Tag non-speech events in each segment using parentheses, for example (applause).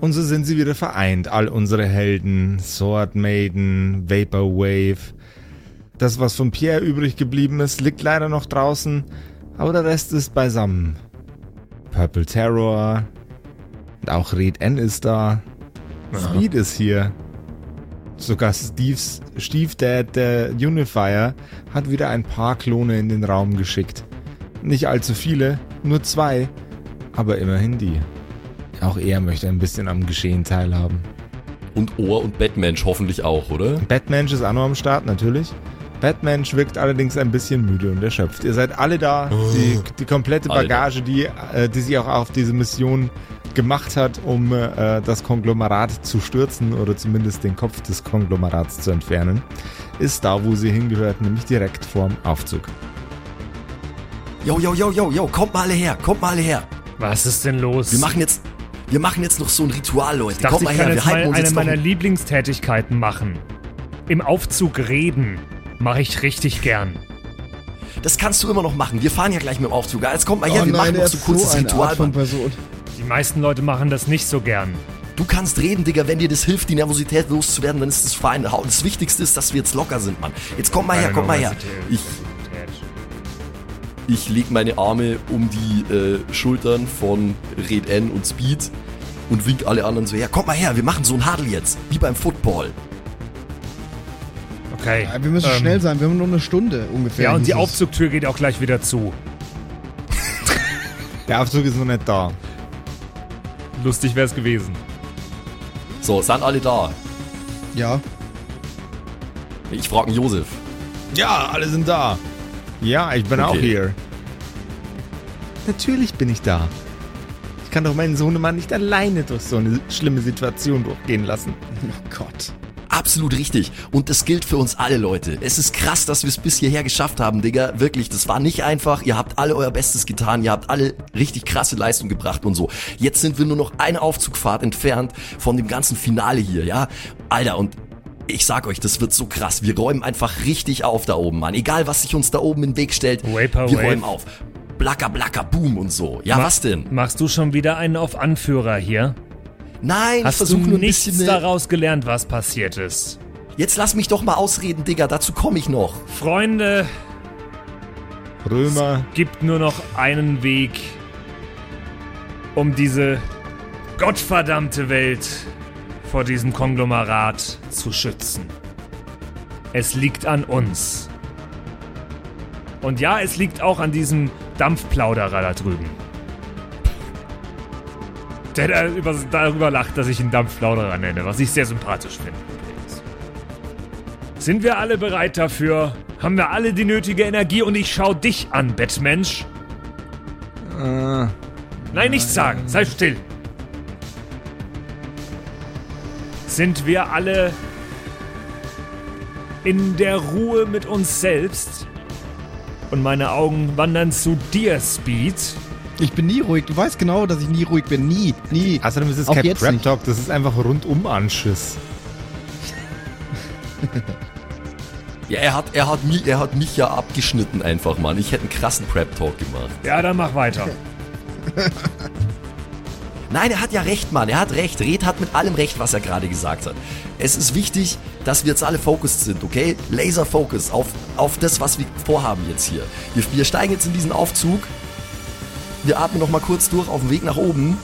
Und so sind sie wieder vereint, all unsere Helden, Sword Maiden, Vaporwave. Das, was von Pierre übrig geblieben ist, liegt leider noch draußen, aber der Rest ist beisammen. Purple Terror, und auch Red N ist da, Speed ist hier. Sogar Steves Stiefdad, der Unifier, hat wieder ein paar Klone in den Raum geschickt. Nicht allzu viele, nur zwei, aber immerhin die. Auch er möchte ein bisschen am Geschehen teilhaben. Und Ohr und Batmensch hoffentlich auch, oder? Batmensch ist auch noch am Start, natürlich. Batmensch wirkt allerdings ein bisschen müde und erschöpft. Ihr seid alle da. Die, die komplette Bagage, die, äh, die sie auch auf diese Mission gemacht hat, um äh, das Konglomerat zu stürzen oder zumindest den Kopf des Konglomerats zu entfernen, ist da, wo sie hingehört, nämlich direkt vorm Aufzug. Yo, yo, yo, yo, yo, kommt mal alle her, kommt mal alle her. Was ist denn los? Wir machen jetzt, wir machen jetzt noch so ein Ritual, Leute. ich dachte, kommt mal ich her, kann wir halten mal uns eine jetzt noch meiner ein- Lieblingstätigkeiten machen. Im Aufzug reden. Mache ich richtig gern. Das kannst du immer noch machen. Wir fahren ja gleich mit dem Aufzug. Jetzt kommt mal her, oh wir nein, machen noch so ist kurz so Ritual. Die meisten Leute machen das nicht so gern. Du kannst reden, Digga, wenn dir das hilft, die Nervosität loszuwerden, dann ist das fein. Das Wichtigste ist, dass wir jetzt locker sind, Mann. Jetzt komm mal her, komm mal her. Ich. Ich leg meine Arme um die äh, Schultern von Red N und Speed und wink alle anderen so her. Kommt mal her, wir machen so ein Hadel jetzt. Wie beim Football. Okay. Ja, wir müssen Ähm, schnell sein, wir haben nur eine Stunde ungefähr. Ja, und die. Aufzugtür geht auch gleich wieder zu. (laughs) Der Aufzug ist noch nicht da. Lustig wäre es gewesen. So, sind alle da. Ja. Ich frage einen Josef. Ja, alle sind da. Ja, ich bin auch Okay. hier. Natürlich bin ich da. Ich kann doch meinen Sohnemann nicht alleine durch so eine schlimme Situation durchgehen lassen. Oh Gott. Absolut richtig. Und das gilt für uns alle, Leute. Es ist krass, dass wir es bis hierher geschafft haben, Digga. Wirklich, das war nicht einfach. Ihr habt alle euer Bestes getan. Ihr habt alle richtig krasse Leistung gebracht und so. Jetzt sind wir nur noch eine Aufzugfahrt entfernt von dem ganzen Finale hier, ja? Alter, und ich sag euch, das wird so krass. Wir räumen einfach richtig auf da oben, Mann. Egal, was sich uns da oben in den Weg stellt. Vaporwave. wir räumen auf. Blacker, blacker, boom und so. Ja, Ma- was denn? Machst du schon wieder einen auf Anführer hier? Nein, ich Hast du versuche nur ein nichts bisschen... daraus gelernt, was passiert ist? Jetzt lass mich doch mal ausreden, Digga. Dazu komme ich noch. Freunde, Römer, gibt nur noch einen Weg, um diese gottverdammte Welt vor diesem Konglomerat zu schützen. Es liegt an uns. Und ja, es liegt auch an diesem Dampfplauderer da drüben. Der da über, darüber lacht, dass ich ihn Dampfplauderer nenne, was ich sehr sympathisch finde. Sind wir alle bereit dafür? Haben wir alle die nötige Energie und ich schau dich an, Bettmensch? äh, Nein, nichts sagen. Sei still. Sind wir alle in der Ruhe mit uns selbst? Und meine Augen wandern zu dir, Speed. Ich bin nie ruhig. Du weißt genau, dass ich nie ruhig bin. Nie. Nie. außerdem ist es kein Prep. Talk, das ist einfach rundum Anschiss. Ja, er hat, er hat, mich, er hat mich ja abgeschnitten einfach, Mann. Ich hätte einen krassen Prep-Talk gemacht. Ja, dann mach weiter. (laughs) Nein, er hat ja recht, Mann. Er hat recht. Red hat mit allem recht, was er gerade gesagt hat. Es ist wichtig, dass wir jetzt alle focused sind, okay? Laser Focus auf, auf das, was wir vorhaben jetzt hier. Wir, wir steigen jetzt in diesen Aufzug. Wir atmen noch mal kurz durch auf dem Weg nach oben.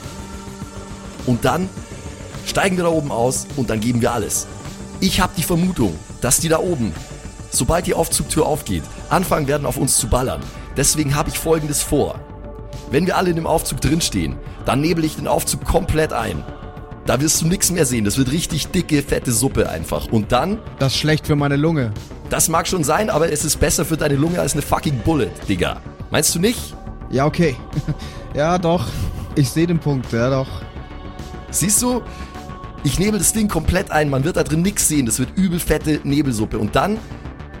Und dann steigen wir da oben aus und dann geben wir alles. Ich habe die Vermutung, dass die da oben, sobald die Aufzugtür aufgeht, anfangen werden auf uns zu ballern. Deswegen habe ich folgendes vor. Wenn wir alle in dem Aufzug drinstehen, dann nebel ich den Aufzug komplett ein. Da wirst du nichts mehr sehen. Das wird richtig dicke, fette Suppe einfach. Und dann, Das ist schlecht für meine Lunge. das mag schon sein, aber es ist besser für deine Lunge als eine fucking Bullet, Digga. Meinst du nicht? Ja, okay. (laughs) ja, doch. Ich sehe den Punkt. Ja, doch. Siehst du? Ich nebel das Ding komplett ein. Man wird da drin nichts sehen. Das wird übel fette Nebelsuppe. Und dann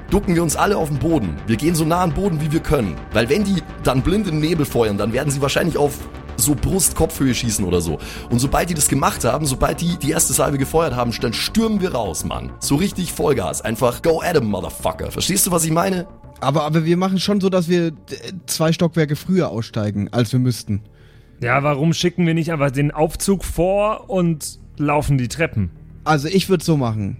ducken wir uns alle auf den Boden. Wir gehen so nah an den Boden, wie wir können. Weil wenn die dann blind in den Nebel feuern, dann werden sie wahrscheinlich auf so Brust-Kopfhöhe schießen oder so. Und sobald die das gemacht haben, sobald die die erste Salve gefeuert haben, dann stürmen wir raus, Mann. So richtig Vollgas. Einfach go at 'em, Motherfucker. Verstehst du, was ich meine? Aber, aber wir machen schon so, dass wir äh, zwei Stockwerke früher aussteigen, als wir müssten. Ja, warum schicken wir nicht einfach den Aufzug vor und laufen die Treppen? Also ich würde so machen.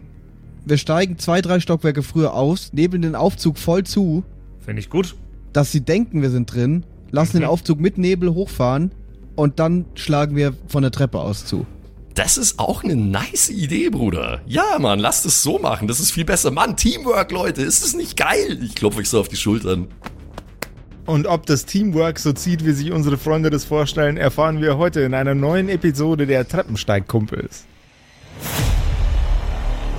Wir steigen zwei, drei Stockwerke früher aus, nehmen den Aufzug voll zu, Finde ich gut. dass sie denken, wir sind drin, lassen Mhm. den Aufzug mit Nebel hochfahren und dann schlagen wir von der Treppe aus zu. Das ist auch eine nice Idee, Bruder. Ja, Mann, lasst es so machen. Das ist viel besser. Mann, Teamwork, Leute. Ist das nicht geil? Ich klopfe euch so auf die Schultern. Und ob das Teamwork so zieht, wie sich unsere Freunde das vorstellen, erfahren wir heute in einer neuen Episode der Treppensteigkumpels.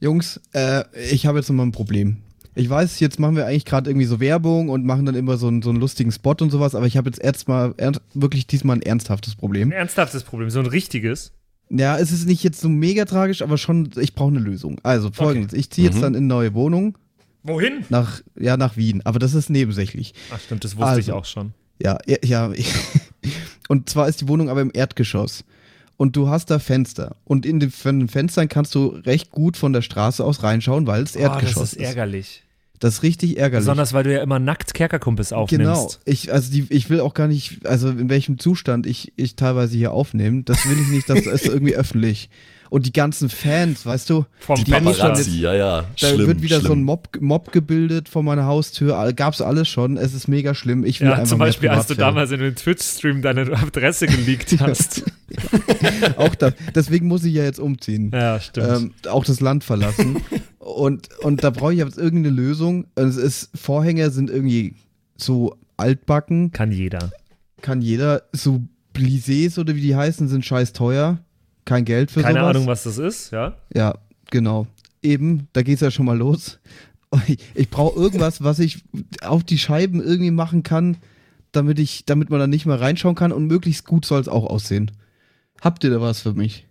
Jungs, äh, ich habe jetzt noch mal ein Problem. Ich weiß, jetzt machen wir eigentlich gerade irgendwie so Werbung und machen dann immer so einen, so einen lustigen Spot und sowas, aber ich habe jetzt erstmal ernst, wirklich diesmal ein ernsthaftes Problem. Ein ernsthaftes Problem, so ein richtiges. Ja, es ist nicht jetzt so mega tragisch, aber schon, ich brauche eine Lösung. Also folgendes, ich ziehe jetzt dann in eine neue Wohnung Wohin? nach, ja, nach Wien, aber das ist nebensächlich. Ach stimmt, das wusste ich Also. auch schon. Ja, ja, ja. (laughs) Und zwar ist die Wohnung aber im Erdgeschoss. Und du hast da Fenster. Und in den, den Fenstern kannst du recht gut von der Straße aus reinschauen, weil es Oh, Erdgeschoss das ist ärgerlich. Das ist richtig ärgerlich. Besonders, weil du ja immer nackt Kerkerkumpels aufnimmst. Genau. Ich, also die, ich will auch gar nicht, also in welchem Zustand ich, ich teilweise hier aufnehme. Das will ich nicht, das ist (laughs) irgendwie öffentlich. Und die ganzen Fans, weißt du, Vom die haben schon Paparazzi, jetzt, ja, ja. da schlimm, wird wieder schlimm. so ein Mob, Mob gebildet vor meiner Haustür. Gab's alles schon. Es ist mega schlimm. Ich will Ja, einfach zum Beispiel, als du damals in den Twitch-Stream deine Adresse geleakt hast. (laughs) auch das. Deswegen muss ich ja jetzt umziehen. ja, stimmt. ähm, auch das Land verlassen. (laughs) und, und da brauche ich jetzt irgendeine Lösung. Es ist, Vorhänge sind irgendwie so altbacken, Kann jeder. kann jeder. So Blisés oder wie die heißen, sind scheiß teuer. Kein Geld für Keine sowas. Ahnung, was das ist, ja? Ja, genau. Eben, da geht's ja schon mal los. (laughs) Ich, brauche irgendwas, was ich auf die Scheiben irgendwie machen kann, damit ich, damit man da nicht mehr reinschauen kann und möglichst gut soll es auch aussehen. Habt ihr da was für mich?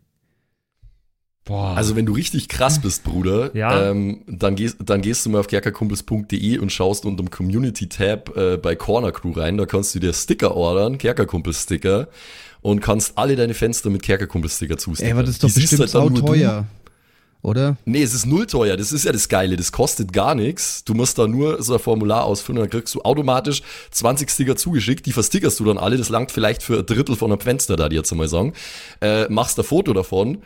Boah. Also wenn du richtig krass bist, Bruder, Ja. ähm, dann, gehst, dann gehst du mal auf kerkerkumpels.de und schaust unter dem Community-Tab äh, bei Corner Crew rein. Da kannst du dir Sticker ordern, Kerkerkumpel-Sticker, und kannst alle deine Fenster mit Kerkerkumpel-Sticker zustickern. Ey, aber das ist doch Die bestimmt halt nur du. teuer. Oder? Nee, es ist null teuer. Das ist ja das Geile. Das kostet gar nichts. Du musst da nur so ein Formular ausfüllen und dann kriegst du automatisch 20 Sticker zugeschickt. Die verstickerst du dann alle. Das langt vielleicht für ein Drittel von einem Fenster, da die jetzt mal sagen. Äh, machst ein Foto davon,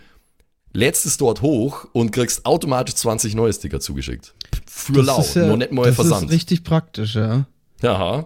lädst es dort hoch und kriegst automatisch 20 neue Sticker zugeschickt. Für lau. ist ja- noch nicht mal das Versand. ist richtig praktisch, ja. Aha.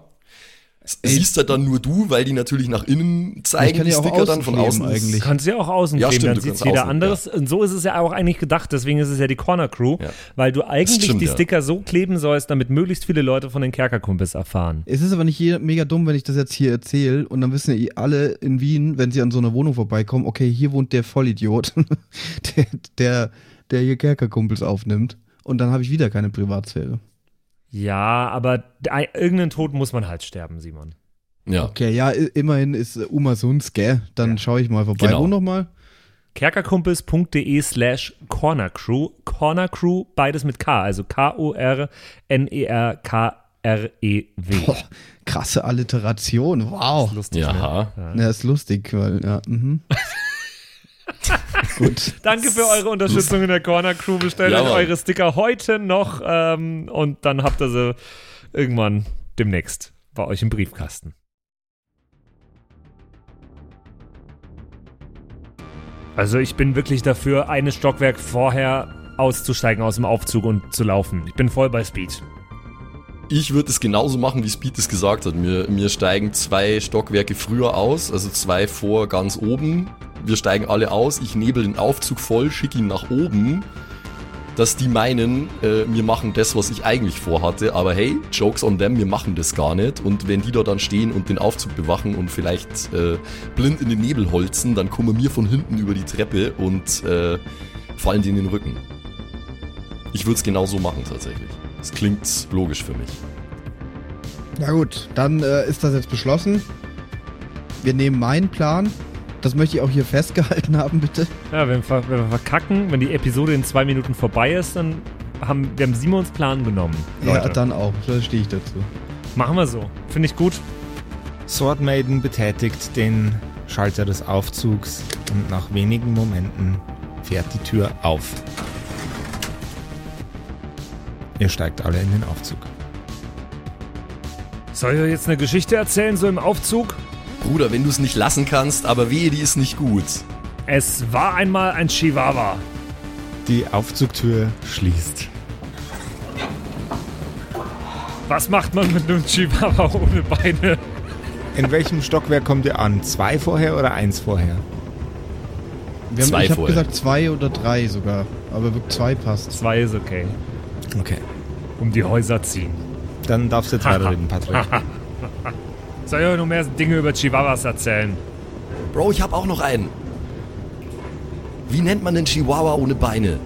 Siehst halt dann nur du, weil die natürlich nach innen Ich zeigen, kann die ja auch Sticker dann außen von außen. eigentlich. Kannst du ja auch außen Ja, kleben, stimmt, dann du sieht kannst jeder außen, anderes. Und so ist es ja auch eigentlich gedacht, deswegen ist es ja die Corner Crew, Ja. weil du eigentlich stimmt, die ja. Sticker so kleben sollst, damit möglichst viele Leute von den Kerkerkumpels erfahren. Es ist aber nicht je- mega dumm, wenn ich das jetzt hier erzähle und dann wissen ja eh alle in Wien, wenn sie an so einer Wohnung vorbeikommen, okay, hier wohnt der Vollidiot, (laughs) der, der, der hier Kerkerkumpels aufnimmt. Und dann habe ich wieder keine Privatsphäre. Ja, aber de- irgendeinen Tod muss man halt sterben, Simon. Ja. Okay, ja, immerhin ist äh, Uma Suns, gell? Dann schaue ich mal vorbei. Genau. Wo nochmal? Kerkerkumpels.de slash Cornercrew. Cornercrew, beides mit K, also K-O-R-N-E-R-K-R-E-W. Boah, krasse Alliteration, wow. Lustig, Ja. ne? Ja, ist lustig, weil, ja, mhm. (laughs) Gut. (laughs) Danke für eure Unterstützung in der Corner Crew. Bestellt Ja, euch Mann. eure Sticker heute noch ähm, und dann habt ihr sie irgendwann demnächst bei euch im Briefkasten. Also ich bin wirklich dafür, eine Stockwerk vorher auszusteigen aus dem Aufzug und zu laufen. Ich bin voll bei Speed. Ich würde es genauso machen, wie Speed es gesagt hat. Wir, wir steigen zwei Stockwerke früher aus, also zwei vor ganz oben. Wir steigen alle aus, ich nebel den Aufzug voll, schicke ihn nach oben, dass die meinen, äh, wir machen das, was ich eigentlich vorhatte. Aber hey, Jokes on them, wir machen das gar nicht. Und wenn die da dann stehen und den Aufzug bewachen und vielleicht äh, blind in den Nebel holzen, dann kommen wir von hinten über die Treppe und äh, fallen die in den Rücken. Ich würde es genauso machen tatsächlich. Es klingt logisch für mich. Na gut, dann äh, ist das jetzt beschlossen. Wir nehmen meinen Plan. Das möchte ich auch hier festgehalten haben, bitte. Ja, wenn wir, wenn wir verkacken, wenn die Episode in zwei Minuten vorbei ist, dann haben wir haben Simons Plan genommen. Ja, Leute, dann auch. Da stehe ich dazu. machen wir so. Finde ich gut. Sword Maiden betätigt den Schalter des Aufzugs und nach wenigen Momenten fährt die Tür auf. Ihr steigt alle in den Aufzug. Soll ich euch jetzt eine Geschichte erzählen, so im Aufzug? Bruder, wenn du es nicht lassen kannst, aber wehe, die ist nicht gut. Es war einmal ein Chihuahua. Die Aufzugtür schließt. Was macht man mit einem Chihuahua ohne Beine? In welchem Stockwerk kommt ihr an? Zwei vorher oder eins vorher? Wir haben, Zwei ich habe gesagt zwei oder drei sogar. Aber wirklich zwei passt. Zwei ist okay. Okay. Um die Häuser ziehen. Dann darfst du jetzt (laughs) weiterreden, Patrick. Soll ich euch noch mehr Dinge über Chihuahuas erzählen? Bro, ich hab auch noch einen. Wie nennt man den Chihuahua ohne Beine?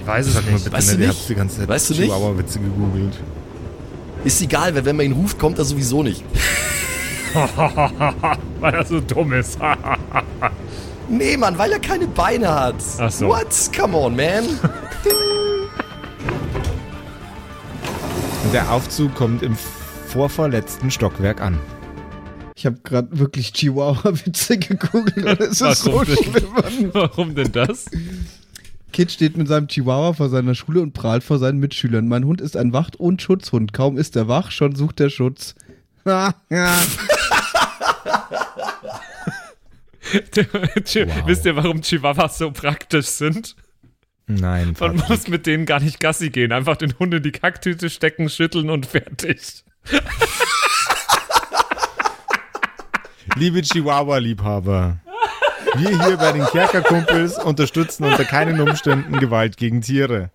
Ich weiß es Sag nicht. Weißt du nicht, ihr nicht? die ganze Zeit Weißt du nicht? Chihuahua-Witze gegoogelt. Ist egal, weil wenn man ihn ruft, kommt er sowieso nicht. (laughs) Weil er so dumm ist. (laughs) Nee, Mann, weil er keine Beine hat. Ach so. What? Come on, man. Und (laughs) der Aufzug kommt im vorvorletzten Stockwerk an. Ich habe gerade wirklich Chihuahua-Witze (laughs) gegoogelt und es ist so Warum denn? schlimm. Warum denn das? Kid steht mit seinem Chihuahua vor seiner Schule und prahlt vor seinen Mitschülern. Mein Hund ist ein Wacht- und Schutzhund. Kaum ist er wach, schon sucht er Schutz. Ha, (laughs) ja. (laughs) Wisst ihr, warum Chihuahuas so praktisch sind? Nein, Man Patrick. muss mit denen gar nicht Gassi gehen. Einfach den Hund in die Kacktüte stecken, schütteln und fertig. Liebe Chihuahua-Liebhaber, wir hier bei den Kerkerkumpels unterstützen unter keinen Umständen Gewalt gegen Tiere.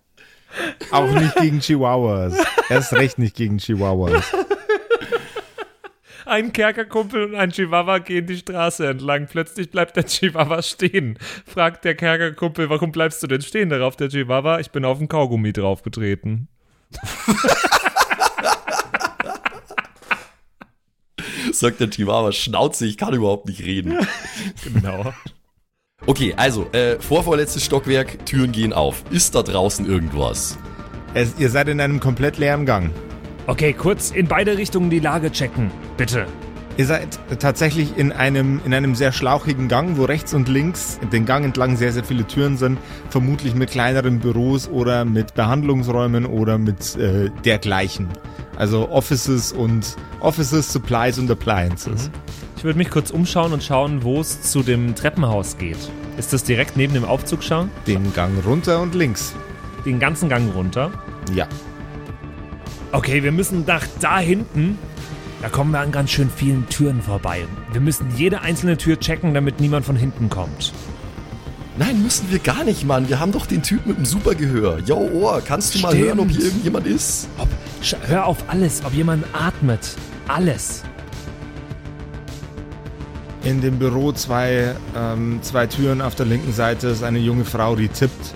Auch nicht gegen Chihuahuas. Erst recht nicht gegen Chihuahuas. Ein Kerkerkumpel und ein Chihuahua gehen die Straße entlang. Plötzlich bleibt der Chihuahua stehen. Fragt der Kerkerkumpel, warum bleibst du denn stehen? Darauf der Chihuahua, ich bin auf den Kaugummi draufgetreten. Sagt der Chihuahua, Schnauze, ich kann überhaupt nicht reden. (laughs) Genau. Okay, also, äh, vorvorletztes Stockwerk, Türen gehen auf. Ist da draußen irgendwas? Es, ihr seid in einem komplett leeren Gang. Okay, kurz in beide Richtungen die Lage checken. Bitte. Ihr seid tatsächlich in einem, in einem sehr schlauchigen Gang, wo rechts und links den Gang entlang sehr, sehr viele Türen sind. Vermutlich mit kleineren Büros oder mit Behandlungsräumen oder mit äh, dergleichen. Also Offices und Offices, Supplies und Appliances. Ich würde mich kurz umschauen und schauen, wo es zu dem Treppenhaus geht. Ist das direkt neben dem Aufzug schauen? Den Gang runter und links. Den ganzen Gang runter. Ja. Okay, wir müssen nach da hinten. Da kommen wir an ganz schön vielen Türen vorbei. Wir müssen jede einzelne Tür checken, damit niemand von hinten kommt. Nein, müssen wir gar nicht, Mann. Wir haben doch den Typ mit dem Supergehör. Yo, Ohr, kannst du mal Stimmt. hören, ob hier irgendjemand ist? Ob, hör auf alles, ob jemand atmet. Alles. In dem Büro zwei, ähm, zwei Türen auf der linken Seite ist eine junge Frau, die tippt.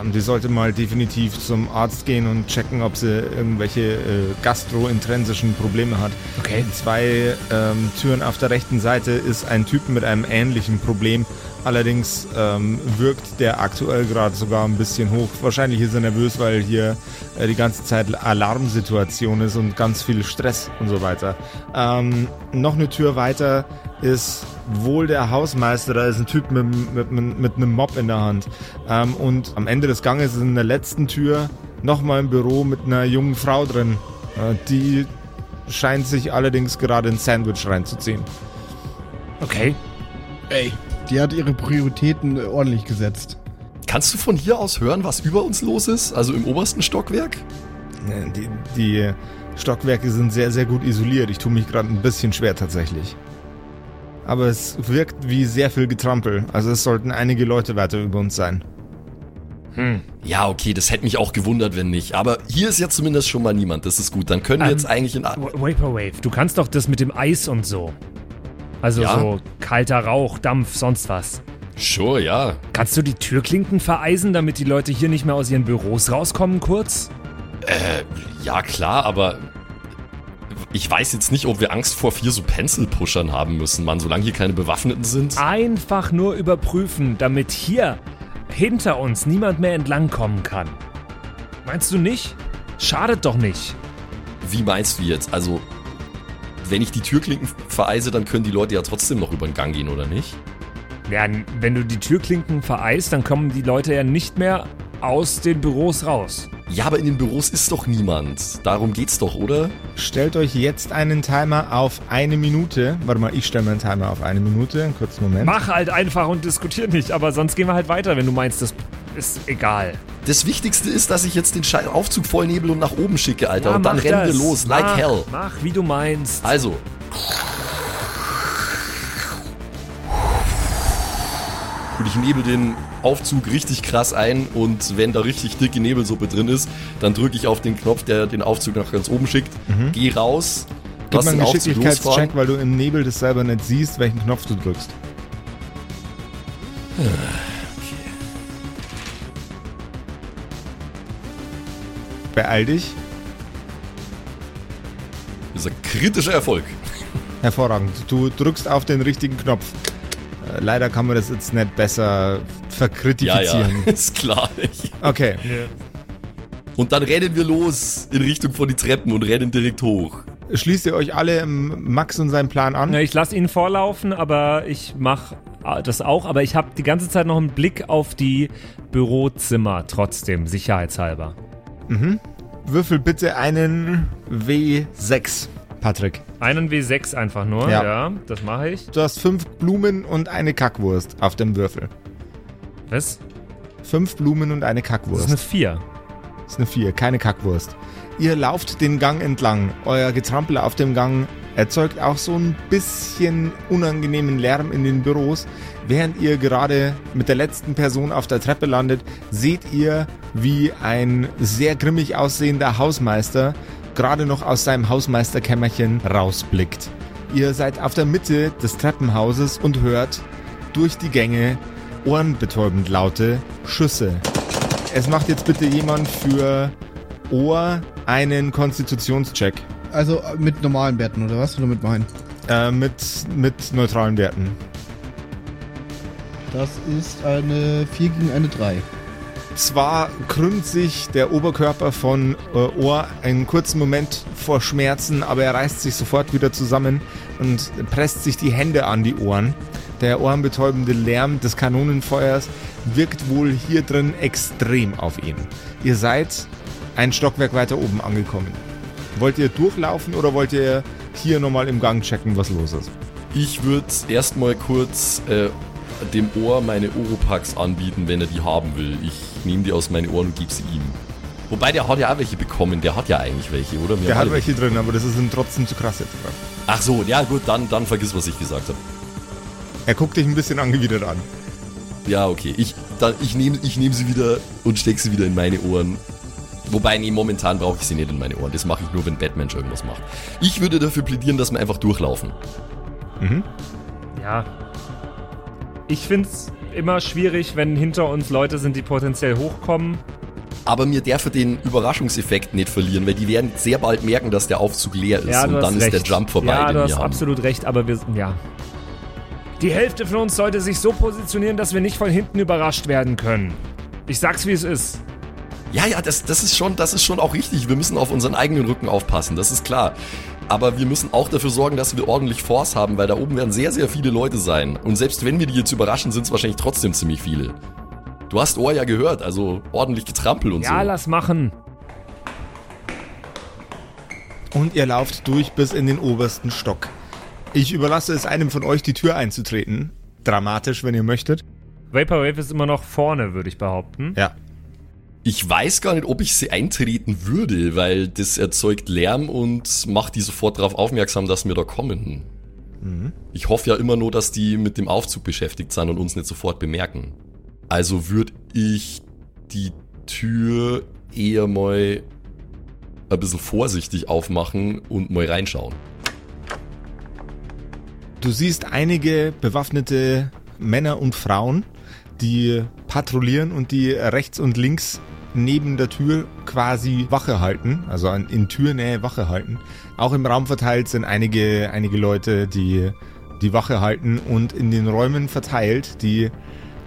Ähm, die sollte mal definitiv zum Arzt gehen und checken, ob sie irgendwelche äh, gastrointrinsischen Probleme hat. Okay. Zwei ähm, Türen auf der rechten Seite ist ein Typ mit einem ähnlichen Problem. Allerdings ähm, wirkt der aktuell gerade sogar ein bisschen hoch. Wahrscheinlich ist er nervös, weil hier äh, die ganze Zeit Alarmsituation ist und ganz viel Stress und so weiter. Ähm, noch eine Tür weiter ist wohl der Hausmeister. Da ist ein Typ mit, mit, mit, einem Mob in der Hand. Ähm, und am Ende des Ganges ist in der letzten Tür nochmal ein Büro mit einer jungen Frau drin. Äh, die scheint sich allerdings gerade ein Sandwich reinzuziehen. Okay. Ey. Die hat ihre Prioritäten äh, ordentlich gesetzt. Kannst du von hier aus hören, was über uns los ist? Also im obersten Stockwerk? Die, die Stockwerke sind sehr, sehr gut isoliert. Ich tue mich gerade ein bisschen schwer tatsächlich. Aber es wirkt wie sehr viel Getrampel. Also es sollten einige Leute weiter über uns sein. Ja, okay, das hätte mich auch gewundert, wenn nicht. Aber hier ist ja zumindest schon mal niemand. Das ist gut. Dann können wir Ähm, jetzt eigentlich in. Vaporwave, du kannst doch das mit dem Eis und so. Also Ja. so kalter Rauch, Dampf, sonst was. Sure, ja. Kannst du die Türklinken vereisen, damit die Leute hier nicht mehr aus ihren Büros rauskommen kurz? Ja, klar, aber. Ich weiß jetzt nicht, ob wir Angst vor vier so Pencil-Pushern haben müssen, Mann, solange hier keine Bewaffneten sind. Einfach nur überprüfen, damit hier hinter uns niemand mehr entlangkommen kann. Meinst du nicht? Schadet doch nicht. Wie meinst du jetzt? Also, wenn ich die Türklinken vereise, dann können die Leute ja trotzdem noch über den Gang gehen, oder nicht? Ja, wenn du die Türklinken vereist, dann kommen die Leute ja nicht mehr aus den Büros raus. Ja, aber in den Büros ist doch niemand. Darum geht's doch, oder? Stellt euch jetzt einen Timer auf eine Minute. Warte mal, ich stelle mir einen Timer auf eine Minute. Einen kurzen Moment. Mach halt einfach und diskutier nicht, aber sonst gehen wir halt weiter, wenn du meinst, das ist egal. Das Wichtigste ist, dass ich jetzt den Schei- Aufzug voll nebel und nach oben schicke, Alter. Ja, und dann rennen wir los, like mach, hell. Mach, wie du meinst. Also. Und ich nebel den Aufzug richtig krass ein und wenn da richtig dicke Nebelsuppe drin ist, dann drücke ich auf den Knopf, der den Aufzug nach ganz oben schickt, geh raus, Gib mal einen Geschicklichkeitscheck, weil du im Nebel das selber nicht siehst, welchen Knopf du drückst. Beeil dich. Das ist ein kritischer Erfolg. Hervorragend. Du drückst auf den richtigen Knopf. Leider kann man das jetzt nicht besser Ja, ja, verkritifizieren. (laughs) ist klar. Okay. Und dann rennen wir los in Richtung von die Treppen und rennen direkt hoch. Schließt ihr euch alle ähm, Max und seinen Plan an? Na, ich lasse ihn vorlaufen, aber ich mache das auch. Aber ich habe die ganze Zeit noch einen Blick auf die Bürozimmer trotzdem, sicherheitshalber. Würfel bitte einen W6, Patrick. Einen W6 einfach nur, Ja. ja, das mache ich. Du hast fünf Blumen und eine Kackwurst auf dem Würfel. Was? Fünf Blumen und eine Das Kackwurst. ist eine 4. Das ist eine 4, keine Kackwurst. Ihr lauft den Gang entlang. Euer Getrampel auf dem Gang erzeugt auch so ein bisschen unangenehmen Lärm in den Büros. Während ihr gerade mit der letzten Person auf der Treppe landet, seht ihr, wie ein sehr grimmig aussehender Hausmeister gerade noch aus seinem Hausmeisterkämmerchen rausblickt. Ihr seid auf der Mitte des Treppenhauses und hört durch die Gänge ohrenbetäubend laute Schüsse. Es macht jetzt bitte jemand für Ohr einen Konstitutionscheck. Also äh, mit normalen Werten oder was? Oder mit meinen? Äh, mit, mit neutralen Werten. Das ist eine 4 gegen eine 3. Zwar krümmt sich der Oberkörper von äh, Ohr einen kurzen Moment vor Schmerzen, aber er reißt sich sofort wieder zusammen und presst sich die Hände an die Ohren. Der ohrenbetäubende Lärm des Kanonenfeuers wirkt wohl hier drin extrem auf ihn. Ihr seid ein Stockwerk weiter oben angekommen. Wollt ihr durchlaufen oder wollt ihr hier nochmal im Gang checken, was los ist? Ich würde erstmal kurz äh, dem Ohr meine Oropax anbieten, wenn er die haben will. Ich nehme die aus meinen Ohren und gebe sie ihm. Wobei, der hat ja auch welche bekommen. Der hat ja eigentlich welche, oder? Wir Der hat welche drin, aber das ist ihm trotzdem zu krass jetzt. Ach so, ja gut, dann, dann vergiss, was ich gesagt habe. Er guckt dich ein bisschen angewidert an. Ja, okay. Ich, dann, ich nehme ich nehm sie wieder und stecke sie wieder in meine Ohren. Wobei, nee, momentan brauche ich sie nicht in meine Ohren. Das mache ich nur, wenn Batman irgendwas macht. Ich würde dafür plädieren, dass wir einfach durchlaufen. Ja. Ich finde es immer schwierig, wenn hinter uns Leute sind, die potenziell hochkommen. Aber mir dürfen den Überraschungseffekt nicht verlieren, weil die werden sehr bald merken, dass der Aufzug leer ist Ja, und dann ist recht. der Jump vorbei, Ja, du hast haben. absolut recht, aber wir, ja. Die Hälfte von uns sollte sich so positionieren, dass wir nicht von hinten überrascht werden können. Ich sag's, wie es ist. Ja, ja, das, das, ist schon, das ist schon auch richtig. Wir müssen auf unseren eigenen Rücken aufpassen, das ist klar. Aber wir müssen auch dafür sorgen, dass wir ordentlich Force haben, weil da oben werden sehr, sehr viele Leute sein. Und selbst wenn wir die jetzt überraschen, sind es wahrscheinlich trotzdem ziemlich viele. Du hast Ohr ja gehört, also ordentlich getrampelt und Ja, so. lass machen. Und ihr lauft durch bis in den obersten Stock. Ich überlasse es einem von euch, die Tür einzutreten. Dramatisch, wenn ihr möchtet. Vaporwave ist immer noch vorne, würde ich behaupten. Ja. Ich weiß gar nicht, ob ich sie eintreten würde, weil das erzeugt Lärm und macht die sofort darauf aufmerksam, dass wir da kommen. Ich hoffe ja immer nur, dass die mit dem Aufzug beschäftigt sind und uns nicht sofort bemerken. Also würde ich die Tür eher mal ein bisschen vorsichtig aufmachen und mal reinschauen. Du siehst einige bewaffnete Männer und Frauen, die patrouillieren und die rechts und links neben der Tür quasi Wache halten, also in Türnähe Wache halten. Auch im Raum verteilt sind einige, einige Leute, die die Wache halten und in den Räumen verteilt, die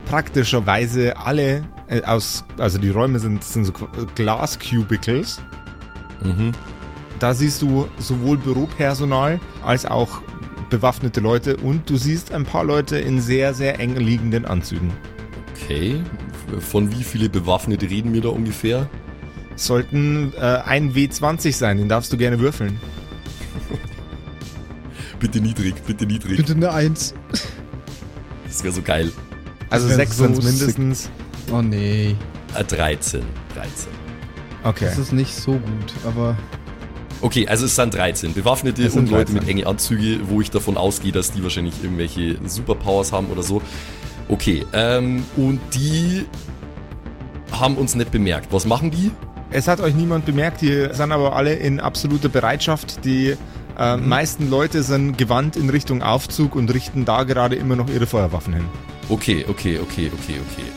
praktischerweise alle äh, aus, also die Räume sind, sind so Glas-Cubicles. Mhm. Da siehst du sowohl Büropersonal als auch bewaffnete Leute und du siehst ein paar Leute in sehr, sehr eng liegenden Anzügen. Okay. Von wie viele Bewaffnete reden wir da ungefähr? Sollten äh, ein W20 sein, den darfst du gerne würfeln. (laughs) Bitte niedrig, bitte niedrig. Bitte eine Eins. Das wäre so geil. Also wär sechs so sind mindestens. Oh nee, Äh, 13. 13. Okay. das ist nicht so gut, aber Okay, also es sind 13 Bewaffnete sind und Leute 13. mit enge Anzüge, wo ich davon ausgehe, dass die wahrscheinlich irgendwelche Superpowers haben oder so. Okay, ähm, und die haben uns nicht bemerkt. Was machen die? Es hat euch niemand bemerkt, die sind aber alle in absoluter Bereitschaft. Die äh, meisten Leute sind gewandt in Richtung Aufzug und richten da gerade immer noch ihre Feuerwaffen hin. Okay, okay, okay, okay, okay.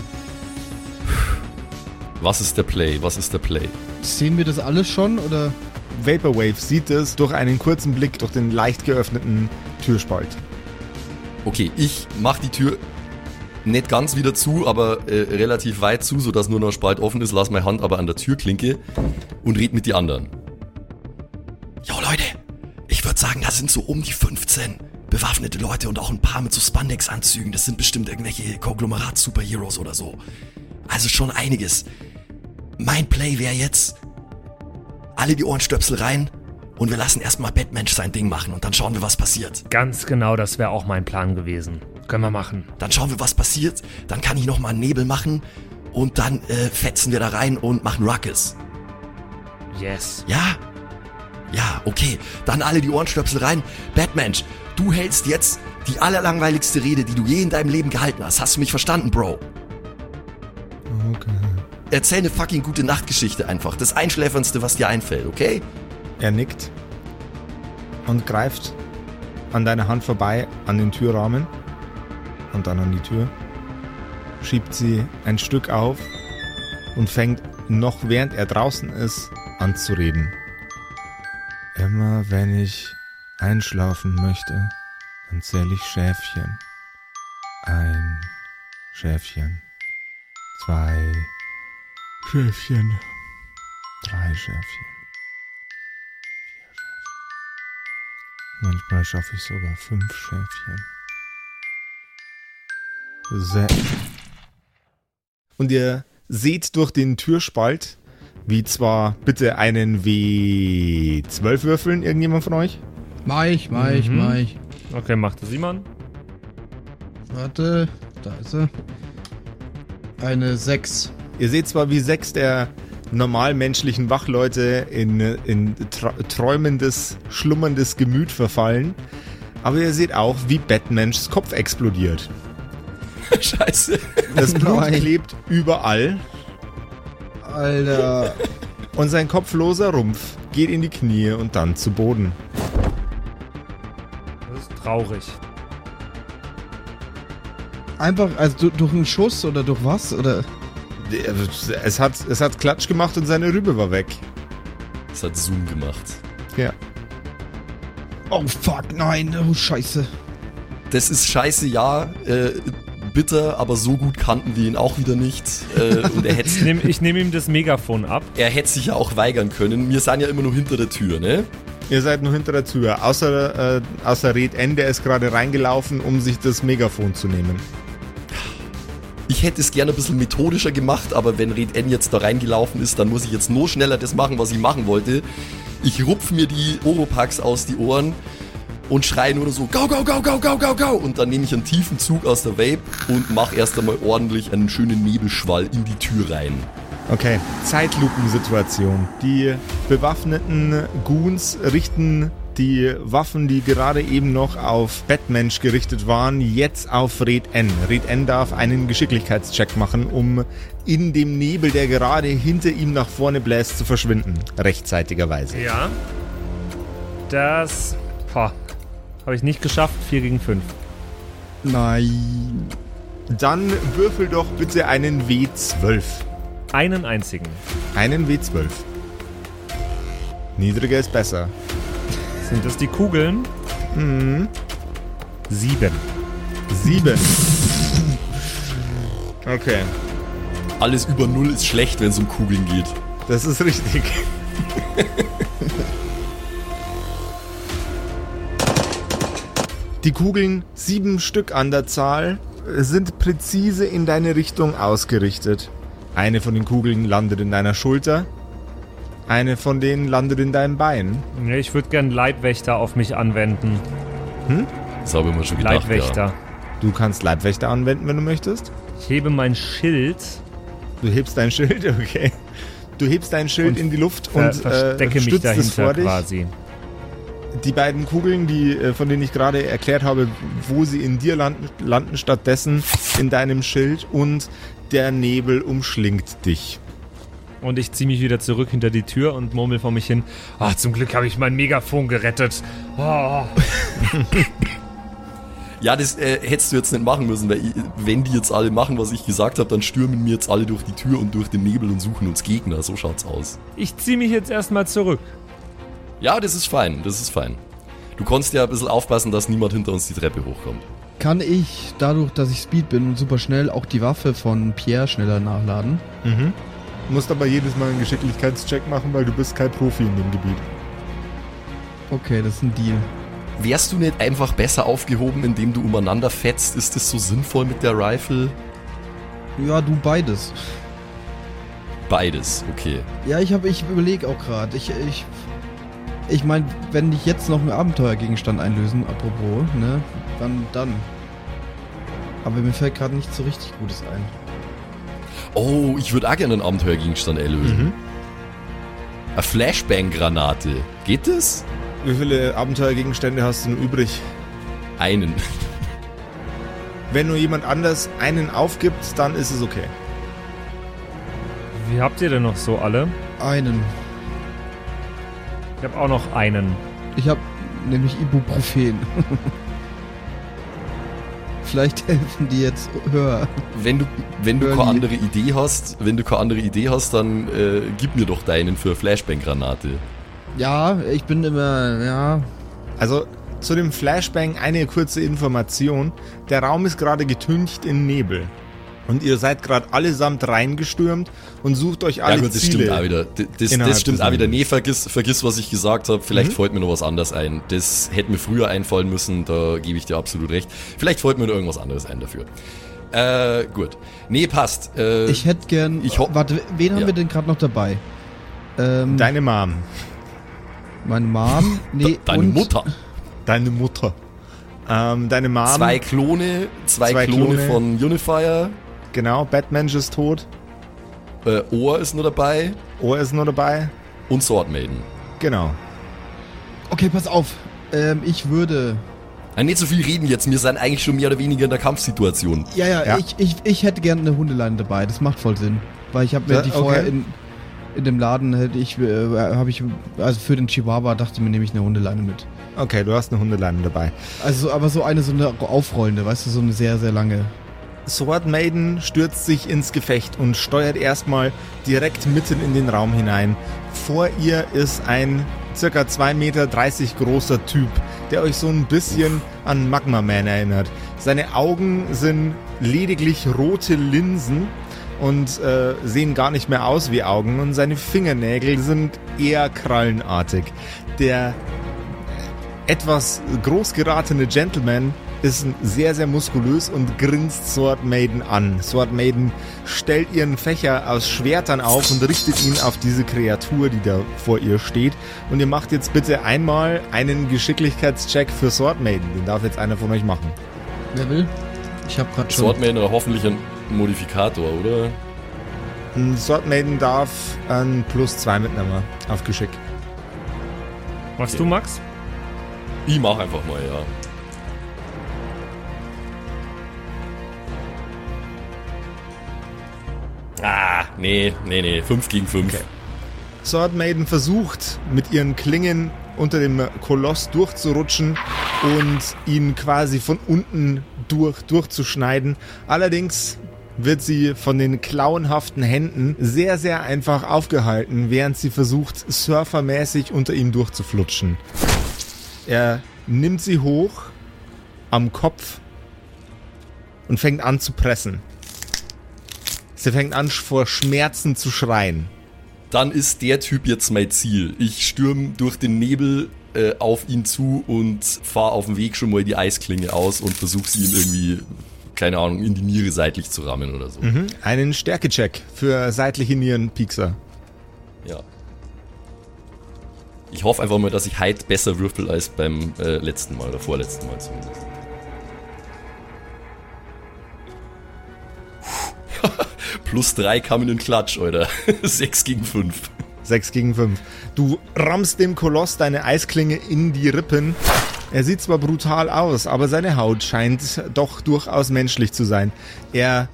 Was ist der Play? Was ist der Play? sehen wir das alles schon oder? Vaporwave sieht es durch einen kurzen Blick durch den leicht geöffneten Türspalt. Okay, ich mach die Tür nicht ganz wieder zu, aber äh, relativ weit zu, sodass nur noch ein Spalt offen ist, lass meine Hand aber an der Türklinke und red mit die anderen. Jo Leute, ich würde sagen, da sind so um die 15 bewaffnete Leute und auch ein paar mit so Spandex-Anzügen. Das sind bestimmt irgendwelche Konglomerat-Superheroes oder so. Also schon einiges. Mein Play wäre jetzt, alle die Ohrenstöpsel rein und wir lassen erstmal Batman sein Ding machen und dann schauen wir, was passiert. Ganz genau, das wäre auch mein Plan gewesen. Können wir machen. Dann schauen wir, was passiert. Dann kann ich nochmal einen Nebel machen und dann äh, fetzen wir da rein und machen Ruckus. Yes. Ja? Ja, okay. Dann alle die Ohrenstöpsel rein. Batmensch, du hältst jetzt die allerlangweiligste Rede, die du je in deinem Leben gehalten hast. Hast du mich verstanden, Bro? Okay. Erzähl eine fucking gute Nachtgeschichte einfach. Das Einschläferndste, was dir einfällt, okay? Er nickt und greift an deiner Hand vorbei an den Türrahmen und dann an die Tür, schiebt sie ein Stück auf und fängt noch während er draußen ist an zu reden. Immer wenn ich einschlafen möchte, dann zähle ich Schäfchen. Ein Schäfchen. Zwei Schäfchen. Drei Schäfchen. Manchmal schaffe ich sogar fünf Schäfchen. Se Und ihr seht durch den Türspalt, wie zwar bitte einen W12 würfeln, irgendjemand von euch? Mach ich, mach ich, Mhm. mach ich. Okay, macht das Simon. Warte, da ist er. Eine 6. Ihr seht zwar, wie sechs der normalmenschlichen Wachleute in, in träumendes, schlummerndes Gemüt verfallen, aber ihr seht auch, wie Batmans Kopf explodiert. (laughs) Scheiße. Das Blut Nein. klebt überall Alter. und sein kopfloser Rumpf geht in die Knie und dann zu Boden. Das ist traurig. Einfach, also du- durch einen Schuss oder durch was? Oder? Es hat, es hat Klatsch gemacht und seine Rübe war weg. Das hat Zoom gemacht. Ja. Oh fuck, nein, oh scheiße. Das ist scheiße, ja. Äh, bitter, aber so gut kannten wir ihn auch wieder nicht. Äh, und er hätte Ich nehme ich nehm ihm das Megafon ab. er hätte sich ja auch weigern können. Wir sind ja immer nur hinter der Tür, ne? Ihr seid nur hinter der Tür. Außer, äh, außer Red N, der ist gerade reingelaufen, um sich das Megafon zu nehmen. Ich hätte es gerne ein bisschen methodischer gemacht, aber wenn Red N jetzt da reingelaufen ist, dann muss ich jetzt nur schneller das machen, was ich machen wollte. Ich rupf mir die Oropax aus die Ohren und schreie nur so, go, go, go, go, go, go, go. Und dann nehme ich einen tiefen Zug aus der Vape und mache erst einmal ordentlich einen schönen Nebelschwall in die Tür rein. Okay, Zeitlupensituation. Die bewaffneten Goons richten die Waffen, die gerade eben noch auf Batmensch gerichtet waren, jetzt auf Red N. Red N darf einen Geschicklichkeitscheck machen, um in dem Nebel, der gerade hinter ihm nach vorne bläst, zu verschwinden. Rechtzeitigerweise. Ja. Das. Boah. Habe ich nicht geschafft. 4 gegen 5. Nein. Dann würfel doch bitte einen W12. einen einzigen. Einen W12. Niedriger ist besser. Sind das die Kugeln? Mhm. Sieben. Sieben. Okay, Alles über Null ist schlecht, wenn es um Kugeln geht. das ist richtig. (laughs) Die Kugeln, sieben Stück an der Zahl, sind präzise in deine Richtung ausgerichtet. Eine von den Kugeln landet in deiner Schulter, eine von denen landet in deinem Bein. Ja, Ich würde gern Leibwächter auf mich anwenden. Das habe ich mir schon gedacht. Leibwächter. Du kannst Leibwächter anwenden, wenn du möchtest. Ich hebe mein Schild, Du hebst dein Schild, (laughs) okay. Du hebst dein Schild Und in die Luft ver und verstecke äh, mich stützt es dahinter vor dich. quasi. Die beiden Kugeln, die, äh, von denen ich gerade erklärt habe, wo sie in dir landen, landen stattdessen in deinem Schild und der Nebel umschlingt dich. Und ich ziehe mich wieder zurück hinter die Tür und murmel vor mich hin. Ah, zum Glück habe ich mein Megafon gerettet. Oh. (laughs) Ja, das äh, hättest du jetzt nicht machen müssen, weil ich, wenn die jetzt alle machen, was ich gesagt habe, dann stürmen mir jetzt alle durch die Tür und durch den Nebel und suchen uns Gegner. So schaut's aus. Ich ziehe mich jetzt erstmal zurück. Ja, das ist fein, das ist fein. Du konntest ja ein bisschen aufpassen, dass niemand hinter uns die Treppe hochkommt. Kann ich, dadurch, dass ich Speed bin und super schnell, auch die Waffe von Pierre schneller nachladen? Du musst aber jedes Mal einen Geschicklichkeitscheck machen, weil du bist kein Profi in dem Gebiet. Okay, das ist ein Deal. Wärst du nicht einfach besser aufgehoben, indem du umeinander fetzt? Ist das so sinnvoll mit der Rifle? Ja, du beides. Beides, okay. Ja, ich habe, ich überlege auch gerade. Ich, ich, ich meine, wenn ich jetzt noch einen Abenteuergegenstand einlösen, apropos, ne, dann, dann. Aber mir fällt gerade nicht so richtig Gutes ein. Oh, ich würde auch gerne einen Abenteuergegenstand erlösen. Eine Flashbang-Granate. Geht das? Wie viele Abenteuergegenstände hast du denn übrig? Einen. Wenn nur jemand anders einen aufgibt, dann ist es okay. Wie habt ihr denn noch so alle? Einen. Ich habe auch noch einen. Ich habe nämlich Ibuprofen. (laughs) Vielleicht helfen die jetzt höher. Wenn du, wenn du keine andere Idee hast, wenn du keine andere Idee hast, dann äh, gib mir doch deinen für Flashbang-Granate. Ja, ich bin immer, ja. Also zu dem Flashbang eine kurze Information. Der Raum ist gerade getüncht in Nebel. Und ihr seid gerade allesamt reingestürmt und sucht euch alle ja gut, das Ziele. stimmt auch wieder. Das, das stimmt auch wieder. Nee, vergiss, vergiss, was ich gesagt habe. Vielleicht Mhm. fällt mir noch was anderes ein. Das hätte mir früher einfallen müssen, da gebe ich dir absolut recht. Vielleicht fällt mir noch irgendwas anderes ein dafür. Äh, gut. Nee, passt. Äh, Ich hätte gern. Ich warte, wen haben Ja. wir denn gerade noch dabei? Ähm, Deine Mom. meine Mom. Nee, deine und Mutter. Deine Mutter. Ähm, deine Mom. Zwei Klone, zwei, Zwei Klone, Klone. von Unifier. Genau, Batmensch ist tot. Äh, Ohr ist nur dabei. Ohr ist nur dabei. Und Sword Maiden. Genau. Okay, pass auf. Ähm, ich würde. Äh, nicht so viel reden jetzt, wir sind eigentlich schon mehr oder weniger in der Kampfsituation. Ja, ja, Ja. Ich, ich, ich hätte gerne eine Hundeleine dabei. Das macht voll Sinn. Weil ich habe mir Ja, die okay. vorher in, in dem Laden hätte ich, äh, habe ich, also für den Chihuahua dachte ich mir, nehme ich eine Hundeleine mit. Okay, du hast eine Hundeleine dabei. Also, aber so eine, so eine aufrollende, weißt du, so eine sehr, sehr lange. Sword Maiden stürzt sich ins Gefecht und steuert erstmal direkt mitten in den Raum hinein. Vor ihr ist ein circa 2,30 Meter großer Typ, der euch so ein bisschen an Magma Man erinnert. Seine Augen sind lediglich rote Linsen und äh, sehen gar nicht mehr aus wie Augen und seine Fingernägel sind eher krallenartig. Der etwas groß geratene Gentleman ist sehr, sehr muskulös und grinst Sword Maiden an. Sword Maiden stellt ihren Fächer aus Schwertern auf und richtet ihn auf diese Kreatur, die da vor ihr steht. Und ihr macht jetzt bitte einmal einen Geschicklichkeitscheck für Sword Maiden. Den darf jetzt einer von euch machen. Wer will? Ich habe gerade schon. Sword Maiden oder hoffentlich ein Modifikator, oder? Ein Sword Maiden darf ein Plus 2 mitnehmen auf Geschick. Machst du, Max? Ich mach einfach mal, ja. Ah, nee, nee, nee. 5 gegen 5. Sword Maiden versucht mit ihren Klingen unter dem Koloss durchzurutschen und ihn quasi von unten durch durchzuschneiden. Allerdings wird sie von den klauenhaften Händen sehr, sehr einfach aufgehalten, während sie versucht, surfermäßig unter ihm durchzuflutschen. Er nimmt sie hoch am Kopf und fängt an zu pressen. Sie fängt an, vor Schmerzen zu schreien. Dann ist der Typ jetzt mein Ziel. Ich stürme durch den Nebel äh, auf ihn zu und fahre auf dem Weg schon mal die Eisklinge aus und versuche sie ihm irgendwie, keine Ahnung, in die Niere seitlich zu rammen oder so. Mhm. Einen Stärkecheck für seitliche Nierenpiekser. Ja. Ich hoffe einfach mal, dass ich heute besser würfel als beim äh, letzten Mal oder vorletzten Mal zumindest. Plus drei kamen in den Klatsch, Alter. (laughs) Sechs gegen fünf. 6 gegen 5. Du rammst dem Koloss deine Eisklinge in die Rippen. Er sieht zwar brutal aus, aber seine Haut scheint doch durchaus menschlich zu sein. Er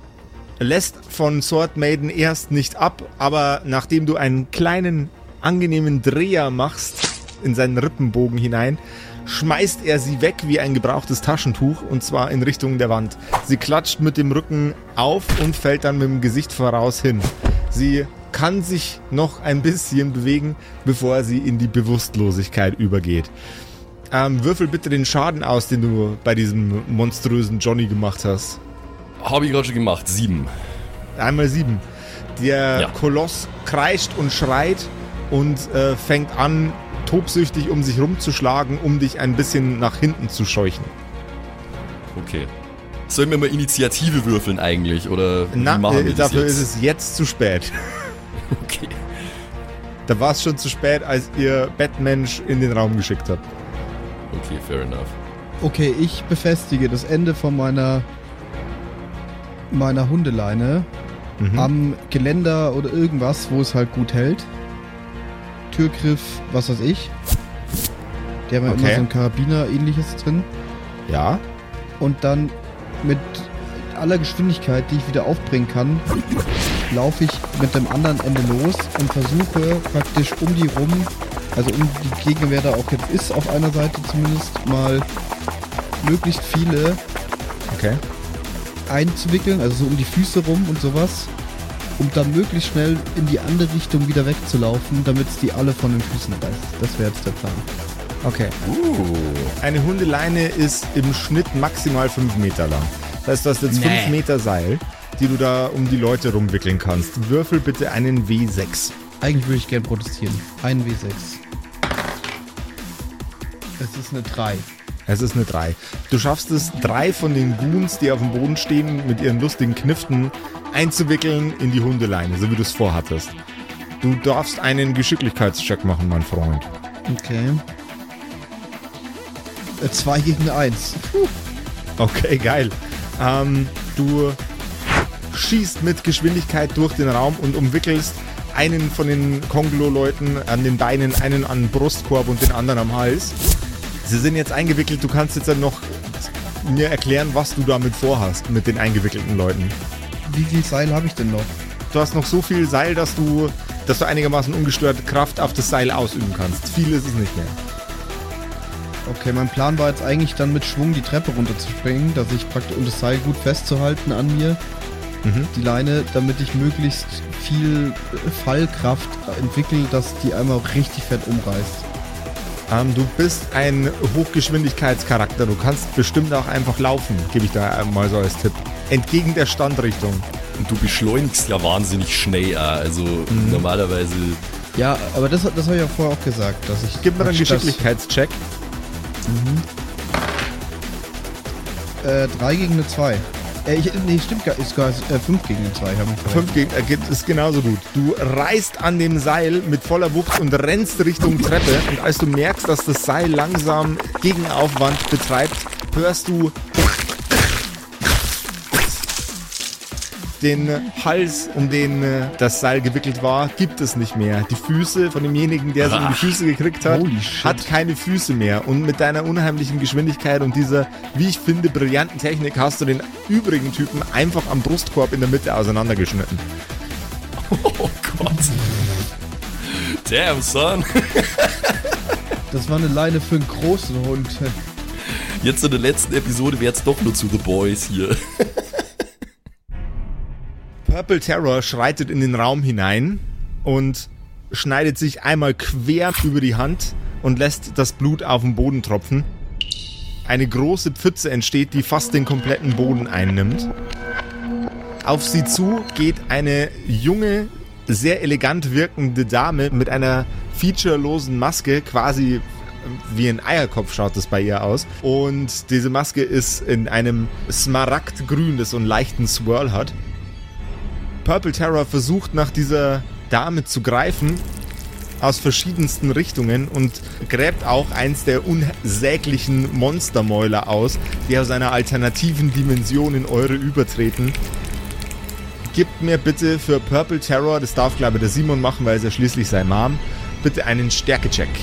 lässt von Sword Maiden erst nicht ab, aber nachdem du einen kleinen, angenehmen Dreher machst in seinen Rippenbogen hinein, schmeißt er sie weg wie ein gebrauchtes Taschentuch und zwar in Richtung der Wand. Sie klatscht mit dem Rücken auf und fällt dann mit dem Gesicht voraus hin. Sie kann sich noch ein bisschen bewegen, bevor sie in die Bewusstlosigkeit übergeht. Ähm, würfel bitte den Schaden aus, den du bei diesem monströsen Johnny gemacht hast. Habe ich gerade schon gemacht. Sieben. Einmal sieben. Der Ja. Koloss kreischt und schreit und äh, fängt an, tobsüchtig um sich rumzuschlagen, um dich ein bisschen nach hinten zu scheuchen. Okay. Sollen wir mal Initiative würfeln eigentlich? Oder wie Na, machen äh, wir das dafür jetzt? ist es jetzt zu spät. (laughs) Okay. Da war es schon zu spät, als ihr Batmensch in den Raum geschickt habt. Okay, fair enough. Okay, ich befestige das Ende von meiner meiner Hundeleine Mhm. am Geländer oder irgendwas, wo es halt gut hält. Türgriff, was weiß ich. Die haben ja Okay. immer so ein Karabiner-ähnliches drin. Ja. Und dann mit aller Geschwindigkeit, die ich wieder aufbringen kann, laufe ich mit dem anderen Ende los und versuche praktisch um die rum, also um die Gegner, wer da auch jetzt ist, auf einer Seite zumindest, mal möglichst viele Okay. einzuwickeln, also so um die Füße rum und sowas, um dann möglichst schnell in die andere Richtung wieder wegzulaufen, damit es die alle von den Füßen reißt. Das wäre jetzt der Plan. Okay. Uh. Eine Hundeleine ist im Schnitt maximal 5 Meter lang. Das heißt, du hast jetzt 5 Meter Seil, die du da um die Leute rumwickeln kannst. Würfel bitte einen W6. Eigentlich würde ich gern protestieren. Ein W6. Es ist eine 3. Es ist eine 3. Du schaffst es, drei von den Goons, die auf dem Boden stehen, mit ihren lustigen Kniften einzuwickeln in die Hundeleine, so wie du es vorhattest. Du darfst einen Geschicklichkeitscheck machen, mein Freund. Okay. 2 gegen 1. Okay, geil. Ähm, du schießt mit Geschwindigkeit durch den Raum und umwickelst einen von den Konglo-Leuten an den Beinen, einen an den Brustkorb und den anderen am Hals. Sie sind jetzt eingewickelt. Du kannst jetzt dann noch mir erklären, was du damit vorhast mit den eingewickelten Leuten. Wie viel Seil habe ich denn noch? Du hast noch so viel Seil, dass du, dass du einigermaßen ungestört Kraft auf das Seil ausüben kannst. Viel ist es nicht mehr. Okay, mein Plan war jetzt eigentlich dann mit Schwung die Treppe runterzuspringen, dass ich praktisch um das Seil gut festzuhalten an mir, Mhm. die Leine, damit ich möglichst viel Fallkraft entwickle, dass die einmal richtig fett umreißt. Ähm, du bist ein Hochgeschwindigkeitscharakter. Du kannst bestimmt auch einfach laufen, gebe ich da mal so als Tipp. Entgegen der Standrichtung. Und du beschleunigst ja wahnsinnig schnell, auch. also Mhm. normalerweise. Ja, aber das, das habe ich ja vorher auch gesagt, dass ich. Gib mir einen Geschicklichkeitscheck. Äh, 3 gegen eine 2. Äh, ich, nee, stimmt gar gar äh, 5 gegen eine 2. Haben wir Fünf gegen, äh, geht- ist genauso gut. Du reißt an dem Seil mit voller Wucht und rennst Richtung Treppe. Und als du merkst, dass das Seil langsam Gegenaufwand betreibt, hörst du den Hals, um den äh, das Seil gewickelt war, gibt es nicht mehr. Die Füße von demjenigen, der sie um die Füße gekriegt hat, hat keine Füße mehr. Und mit deiner unheimlichen Geschwindigkeit und dieser, wie ich finde, brillanten Technik hast du den übrigen Typen einfach am Brustkorb in der Mitte auseinandergeschnitten. Oh Gott. Damn, son. Das war eine Leine für einen großen Hund. Jetzt in der letzten Episode wäre es doch nur zu The Boys hier. Purple Terror schreitet in den Raum hinein und schneidet sich einmal quer über die Hand und lässt das Blut auf den Boden tropfen. Eine große Pfütze entsteht, die fast den kompletten Boden einnimmt. Auf sie zu geht eine junge, sehr elegant wirkende Dame mit einer featurelosen Maske, quasi wie ein Eierkopf schaut das bei ihr aus. Und diese Maske ist in einem Smaragdgrün, das so einen leichten Swirl hat. Purple Terror versucht nach dieser Dame zu greifen aus verschiedensten Richtungen und gräbt auch eins der unsäglichen Monstermäuler aus, die aus einer alternativen Dimension in eure übertreten. Gebt mir bitte für Purple Terror, das darf glaube ich der Simon machen, weil er ja schließlich sein Mom, bitte einen Stärkecheck.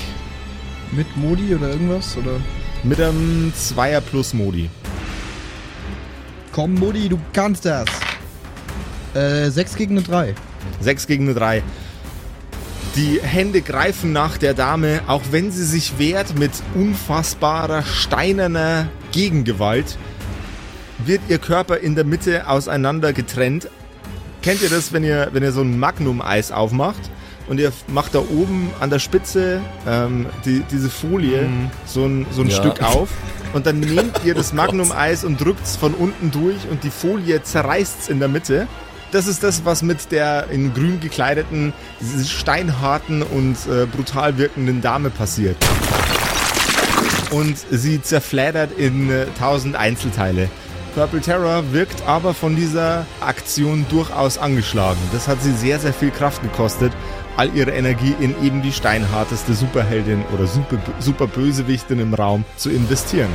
Mit Modi oder irgendwas? Oder? Mit einem Zweier plus Modi. Komm, Modi, du kannst das. Äh, 6 gegen eine 3. 6 gegen eine 3. Die Hände greifen nach der Dame, auch wenn sie sich wehrt mit unfassbarer steinerner Gegengewalt, wird ihr Körper in der Mitte auseinander getrennt. Kennt ihr das, wenn ihr, wenn ihr so ein Magnum-Eis aufmacht und ihr macht da oben an der Spitze ähm, die, diese Folie so ein, so ein Ja. Stück auf (laughs) und dann nehmt ihr das Magnum-Eis und drückt es von unten durch und die Folie zerreißt in der Mitte. Das ist das, was mit der in grün gekleideten, steinharten und äh, brutal wirkenden Dame passiert. Und sie zerfleddert in äh, tausend Einzelteile. Purple Terror wirkt aber von dieser Aktion durchaus angeschlagen. Das hat sie sehr, sehr viel Kraft gekostet, all ihre Energie in eben die steinharteste Superheldin oder super, super Bösewichtin im Raum zu investieren.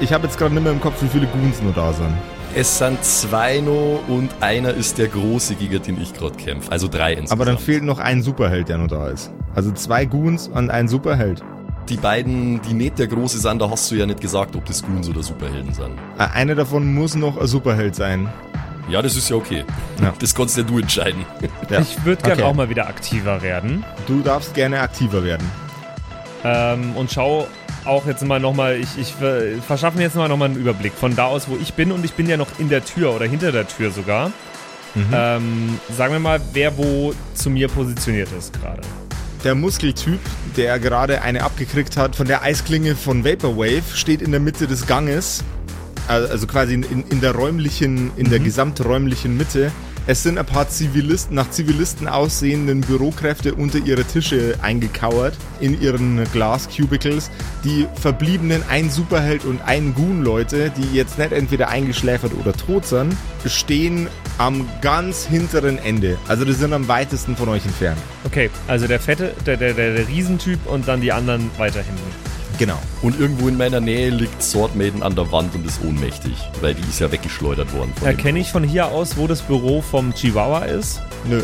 Ich habe jetzt gerade nicht mehr im Kopf, wie viele Goons nur da sind. Es sind zwei noch und einer ist der große, gegen den ich gerade kämpfe. Also drei insgesamt. Aber dann fehlt noch ein Superheld, der nur da ist. Also zwei Goons und ein Superheld. die beiden, die nicht der große sind, da hast du ja nicht gesagt, ob das Goons oder Superhelden sind. Äh, Einer davon muss noch ein Superheld sein. Ja, das ist ja okay. Ja. Das kannst ja du entscheiden. Ja. Ich würde gern Okay. auch mal wieder aktiver werden. Du darfst gerne aktiver werden. Ähm, und schau auch jetzt mal nochmal, ich, ich ver- verschaffe mir jetzt mal nochmal einen Überblick von da aus, wo ich bin. Und ich bin ja noch in der Tür oder hinter der Tür sogar. Ähm, sagen wir mal, wer wo zu mir positioniert ist gerade. Der Muskeltyp, der gerade eine abgekriegt hat von der Eisklinge von Vaporwave, steht in der Mitte des Ganges. Al- Also quasi in, in, der räumlichen, in der gesamträumlichen Mitte. Es sind ein paar Zivilisten, nach Zivilisten aussehenden Bürokräfte unter ihre Tische eingekauert, in ihren Glas-Cubicles. Die verbliebenen ein Superheld und ein Goon-Leute, die jetzt nicht entweder eingeschläfert oder tot sind, stehen am ganz hinteren Ende. Also die sind am weitesten von euch entfernt. Okay, also der fette, der, der, der, der Riesentyp und dann die anderen weiter hinten. Genau. Und irgendwo in meiner Nähe liegt Sword Maiden an der Wand und ist ohnmächtig, weil die ist ja weggeschleudert worden. Erkenne ich von hier aus, wo das Büro vom Chihuahua ist? Nö.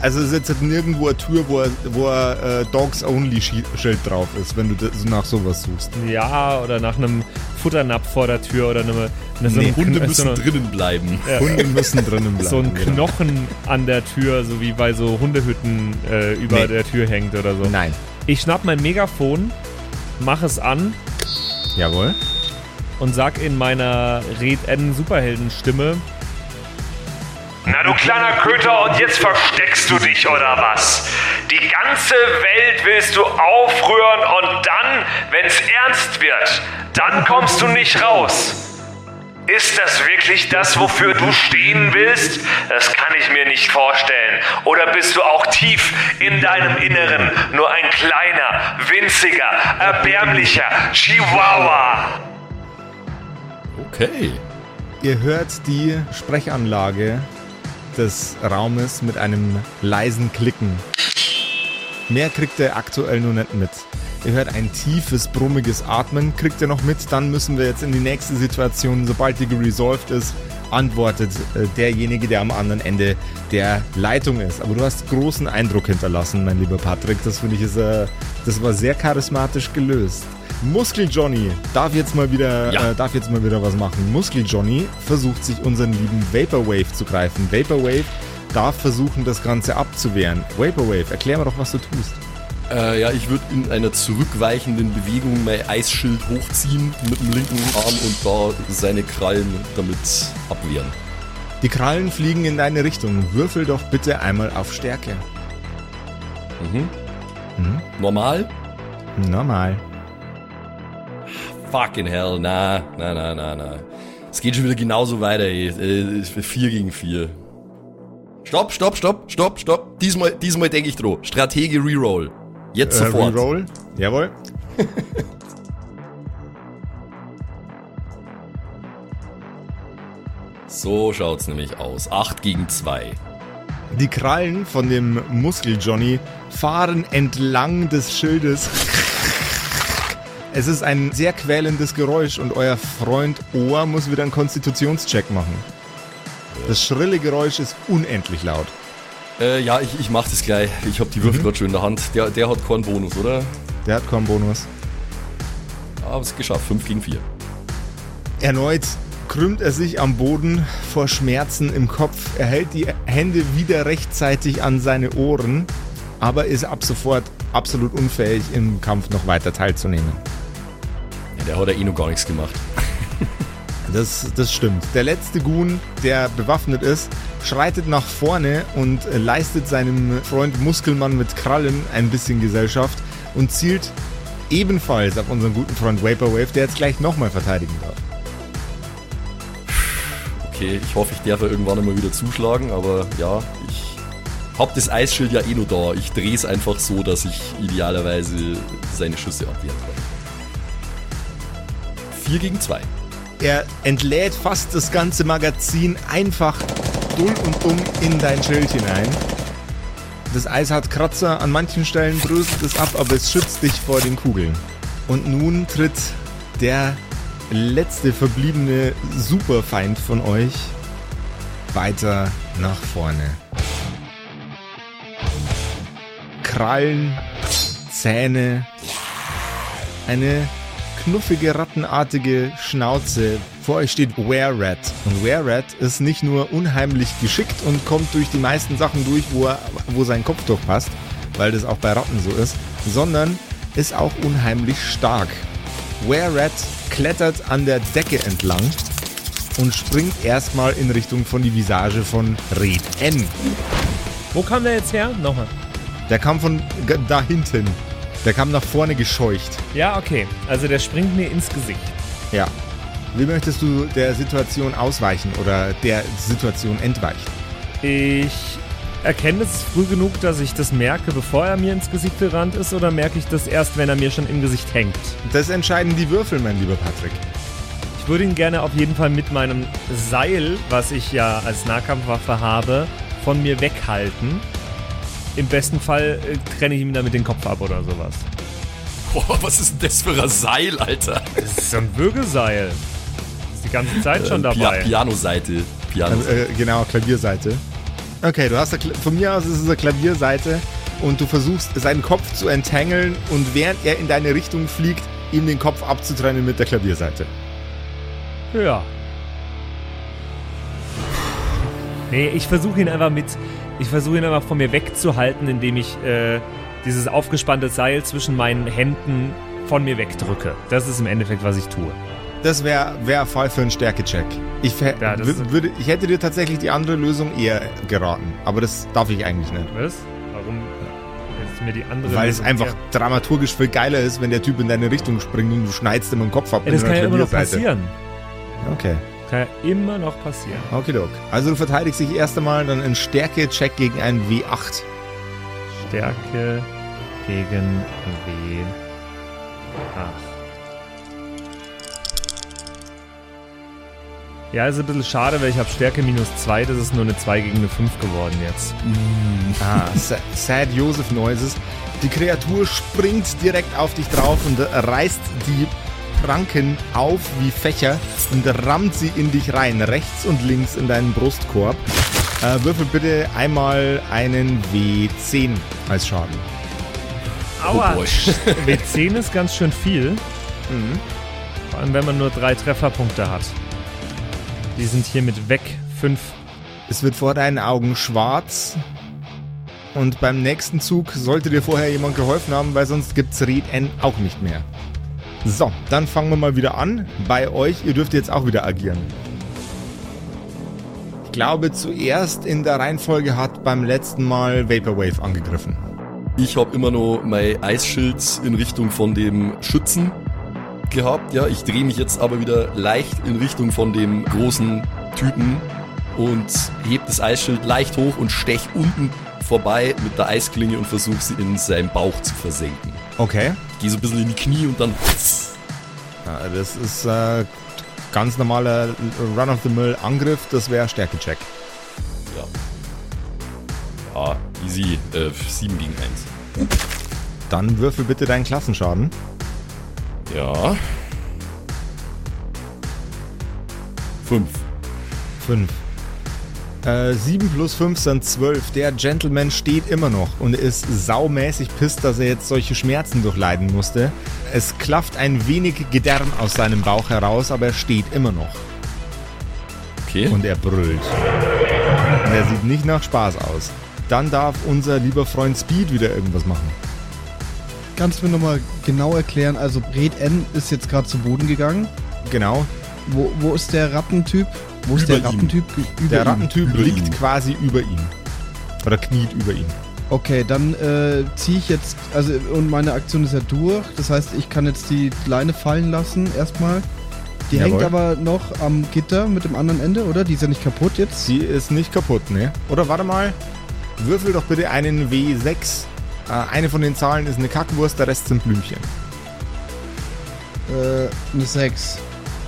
Also es ist jetzt nirgendwo eine Tür, wo, wo ein äh, Dogs Only Schi- Schild drauf ist, wenn du das, nach sowas suchst. Ja, oder nach einem Futternapf vor der Tür oder eine, eine, so Nee, Hunde müssen so eine, drinnen bleiben. Hunde müssen drinnen (laughs) bleiben. so ein genau. Knochen an der Tür, so wie bei so Hundehütten äh, über Nee. der Tür hängt oder so. Nein. Ich schnapp mein Megafon, mach es an Jawohl. und sag in meiner Red N Superheldenstimme, Na du kleiner Köter, und jetzt versteckst du dich oder was? Die ganze Welt willst du aufrühren und dann, wenn's ernst wird, dann kommst du nicht raus. Ist das wirklich das, wofür du stehen willst? Das kann ich mir nicht vorstellen. Oder bist du auch tief in deinem Inneren nur ein kleiner, winziger, erbärmlicher Chihuahua? Okay. Ihr hört die Sprechanlage des Raumes mit einem leisen Klicken. Mehr kriegt ihr aktuell nur nicht mit. Ihr hört ein tiefes, brummiges Atmen, kriegt ihr noch mit, dann müssen wir jetzt in die nächste Situation, sobald die geresolved ist, antwortet äh, derjenige, der am anderen Ende der Leitung ist. Aber du hast großen Eindruck hinterlassen, mein lieber Patrick. Das finde ich ist, äh, das war sehr charismatisch gelöst. Muskel Johnny darf jetzt mal wieder, Ja. äh, darf jetzt mal wieder was machen. Muskel Johnny versucht sich unseren lieben Vaporwave zu greifen. Vaporwave darf versuchen, das Ganze abzuwehren. Vaporwave, erklär mir doch, was du tust. Äh, ja, ich würde in einer zurückweichenden Bewegung mein Eisschild hochziehen mit dem linken Arm und da seine Krallen damit abwehren. Die Krallen fliegen in deine Richtung. Würfel doch bitte einmal auf Stärke. Mhm. Normal? Normal. Fucking hell, na, na, na, na, na. Es geht schon wieder genauso weiter, ey. Äh, 4 gegen 4. Stopp, stopp, stopp, stopp, stopp. Diesmal, diesmal denke ich dran. Strategie Reroll. Jetzt Äh, sofort. Reroll. Jawohl. (laughs) So schaut's nämlich aus. 8 gegen 2. Die Krallen von dem Muskel-Johnny fahren entlang des Schildes. Es ist ein sehr quälendes Geräusch und euer Freund Ohr muss wieder einen Konstitutionscheck machen. Das schrille Geräusch ist unendlich laut. Äh, ja, ich, ich mach das gleich. Ich hab die Würfel gerade schon in der Hand. Der, der hat keinen Bonus, oder? Der hat kaum Bonus. Aber es geschafft. 5 gegen 4. Erneut krümmt er sich am Boden vor Schmerzen im Kopf. Er hält die Hände wieder rechtzeitig an seine Ohren, aber ist ab sofort absolut unfähig, im Kampf noch weiter teilzunehmen. Ja, der hat ja eh noch gar nichts gemacht. Das, das stimmt. Der letzte Goon, der bewaffnet ist, schreitet nach vorne und leistet seinem Freund Muskelmann mit Krallen ein bisschen Gesellschaft und zielt ebenfalls auf unseren guten Freund Vaporwave, der jetzt gleich nochmal verteidigen darf. Okay, ich hoffe, ich darf ja irgendwann einmal wieder zuschlagen, aber ja, ich hab das Eisschild ja eh nur da. Ich drehe es einfach so, dass ich idealerweise seine Schüsse abwehren kann. 4 gegen 2. Er entlädt fast das ganze Magazin einfach dull und dumm in dein Schild hinein. Das Eis hat Kratzer, an manchen Stellen bröselt es ab, aber es schützt dich vor den Kugeln. Und nun tritt der letzte verbliebene Superfeind von euch weiter nach vorne. Krallen, Zähne, eine knuffige, rattenartige Schnauze. Vor euch steht Were-Rat. Und Were-Rat ist nicht nur unheimlich geschickt und kommt durch die meisten Sachen durch, wo, er, wo sein Kopf durchpasst, weil das auch bei Ratten so ist, sondern ist auch unheimlich stark. Were-Rat klettert an der Decke entlang und springt erstmal in Richtung von die Visage von Red N. Wo kam der jetzt her? Nochmal. Der kam von da hinten. Der kam nach vorne gescheucht. Ja, okay. Also der springt mir ins Gesicht. Ja. Wie möchtest du der Situation ausweichen oder der Situation entweichen? Ich erkenne es früh genug, dass ich das merke, bevor er mir ins Gesicht gerannt ist, oder merke ich das erst, wenn er mir schon im Gesicht hängt? Das entscheiden die Würfel, mein lieber Patrick. Ich würde ihn gerne auf jeden Fall mit meinem Seil, was ich ja als Nahkampfwaffe habe, von mir weghalten. Im besten Fall äh, trenne ich ihm damit den Kopf ab oder sowas. Boah, was ist denn das für ein Seil, Alter? Das ist so ein Würgeseil. Ist die ganze Zeit schon Äh, Pia dabei. Piano-Seite. Piano Also, äh, genau, Klavierseite. Okay, du hast eine, Kla- von mir aus ist es eine Klavierseite und du versuchst seinen Kopf zu entangeln und während er in deine Richtung fliegt, ihm den Kopf abzutrennen mit der Klavierseite. Ja. Nee, ich versuche ihn einfach mit. Ich versuche ihn einfach von mir wegzuhalten, indem ich äh, dieses aufgespannte Seil zwischen meinen Händen von mir wegdrücke. Das ist im Endeffekt, was ich tue. Das wäre wär Fall für einen Stärkecheck. Ich, Ja, würde, ich hätte dir tatsächlich die andere Lösung eher geraten, aber das darf ich eigentlich nicht. Was? Warum ist mir die andere Weil es einfach eher- dramaturgisch viel geiler ist, wenn der Typ in deine Richtung springt und du schneidest ihm den Kopf ab. Ja, das kann ja immer noch passieren. Okay. Kann ja immer noch passieren. Okidok. Also du verteidigst dich erst einmal dann in Stärke-Check gegen einen W8. Stärke gegen W8. Ja, ist ein bisschen schade, weil ich habe Stärke minus 2, das ist nur eine 2 gegen eine 5 geworden jetzt. Ah, (laughs) Sa- Sad Joseph Noises. Die Kreatur springt direkt auf dich drauf und reißt die Pranken auf wie Fächer und rammt sie in dich rein, rechts und links in deinen Brustkorb. Äh, würfel bitte einmal einen W10 als Schaden. Aua! boy. (laughs) W10 ist ganz schön viel. Vor allem, wenn man nur drei Trefferpunkte hat. Die sind hiermit weg. Fünf. Es wird vor deinen Augen schwarz. Und beim nächsten Zug sollte dir vorher jemand geholfen haben, weil sonst gibt's Red N auch nicht mehr. So, dann fangen wir mal wieder an. Bei euch, ihr dürft jetzt auch wieder agieren. Ich glaube, zuerst in der Reihenfolge hat beim letzten Mal Vaporwave angegriffen. Ich habe immer noch mein Eisschild in Richtung von dem Schützen gehabt. Ja, ich drehe mich jetzt aber wieder leicht in Richtung von dem großen Typen und heb das Eisschild leicht hoch und stech unten vorbei mit der Eisklinge und versuche sie in seinem Bauch zu versenken. Okay. Gehe so ein bisschen in die Knie und dann Ja, das ist äh, ganz normaler Run-of-the-Mill-Angriff. Das wäre Stärke-Check. ja. Ja, easy. Äh, 7 gegen 1. Dann würfel bitte deinen Klassenschaden. Ja. 5. 5. Äh, 7 plus 5 sind 12. Der Gentleman steht immer noch und ist saumäßig pisst, dass er jetzt solche Schmerzen durchleiden musste. Es klafft ein wenig Gedärm aus seinem Bauch heraus, aber er steht immer noch. Okay. Und er brüllt. Und er sieht nicht nach Spaß aus. Dann darf unser lieber Freund Speed wieder irgendwas machen. Kannst du mir nochmal genau erklären? Also, Red N ist jetzt gerade zu Boden gegangen. Genau. Wo, wo ist der Rattentyp? Wo ist der. Rattentyp? Über Der. Rattentyp Über liegt ihn. quasi über ihm. Oder kniet über ihm. Okay, dann äh, ziehe ich jetzt, also und meine Aktion ist ja durch. Das heißt, ich kann jetzt die Leine fallen lassen erstmal. Die Jawohl. hängt aber noch am Gitter mit dem anderen Ende, oder? Die ist ja nicht kaputt jetzt. Sie ist nicht kaputt, ne? Oder warte mal. Würfel doch bitte einen W6. Äh, eine von den Zahlen ist eine Kackwurst, der Rest sind Blümchen. Äh, eine 6.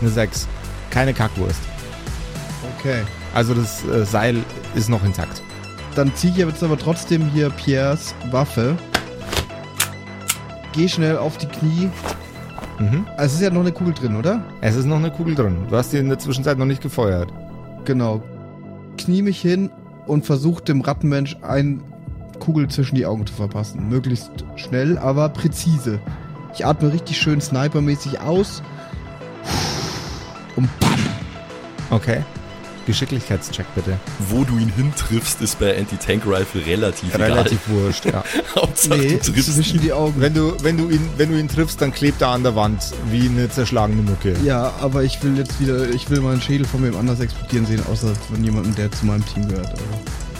Eine 6. Keine Kackwurst. Okay. Also das äh, Seil ist noch intakt. Dann ziehe ich jetzt aber trotzdem hier Pierres Waffe. Geh schnell auf die Knie. Mhm. Also es ist ja noch eine Kugel drin, oder? Es ist noch eine Kugel drin. Du hast die in der Zwischenzeit noch nicht gefeuert. Genau. Knie mich hin und versuche dem Rattenmensch eine Kugel zwischen die Augen zu verpassen. Möglichst schnell, aber präzise. Ich atme richtig schön snipermäßig aus. Und bam! Okay. Geschicklichkeitscheck bitte. Wo du ihn hintriffst, ist bei Anti-Tank-Rifle relativ, Relativ wurscht, ja. egal. (laughs) Hauptsache Nee, du triffst zwischen ihn. die Augen. Wenn du, wenn, du ihn, wenn du ihn triffst, dann klebt er an der Wand wie eine zerschlagene Mucke. Ja, aber ich will jetzt wieder, ich will meinen Schädel von wem anders explodieren sehen, außer von jemandem, der zu meinem Team gehört. Also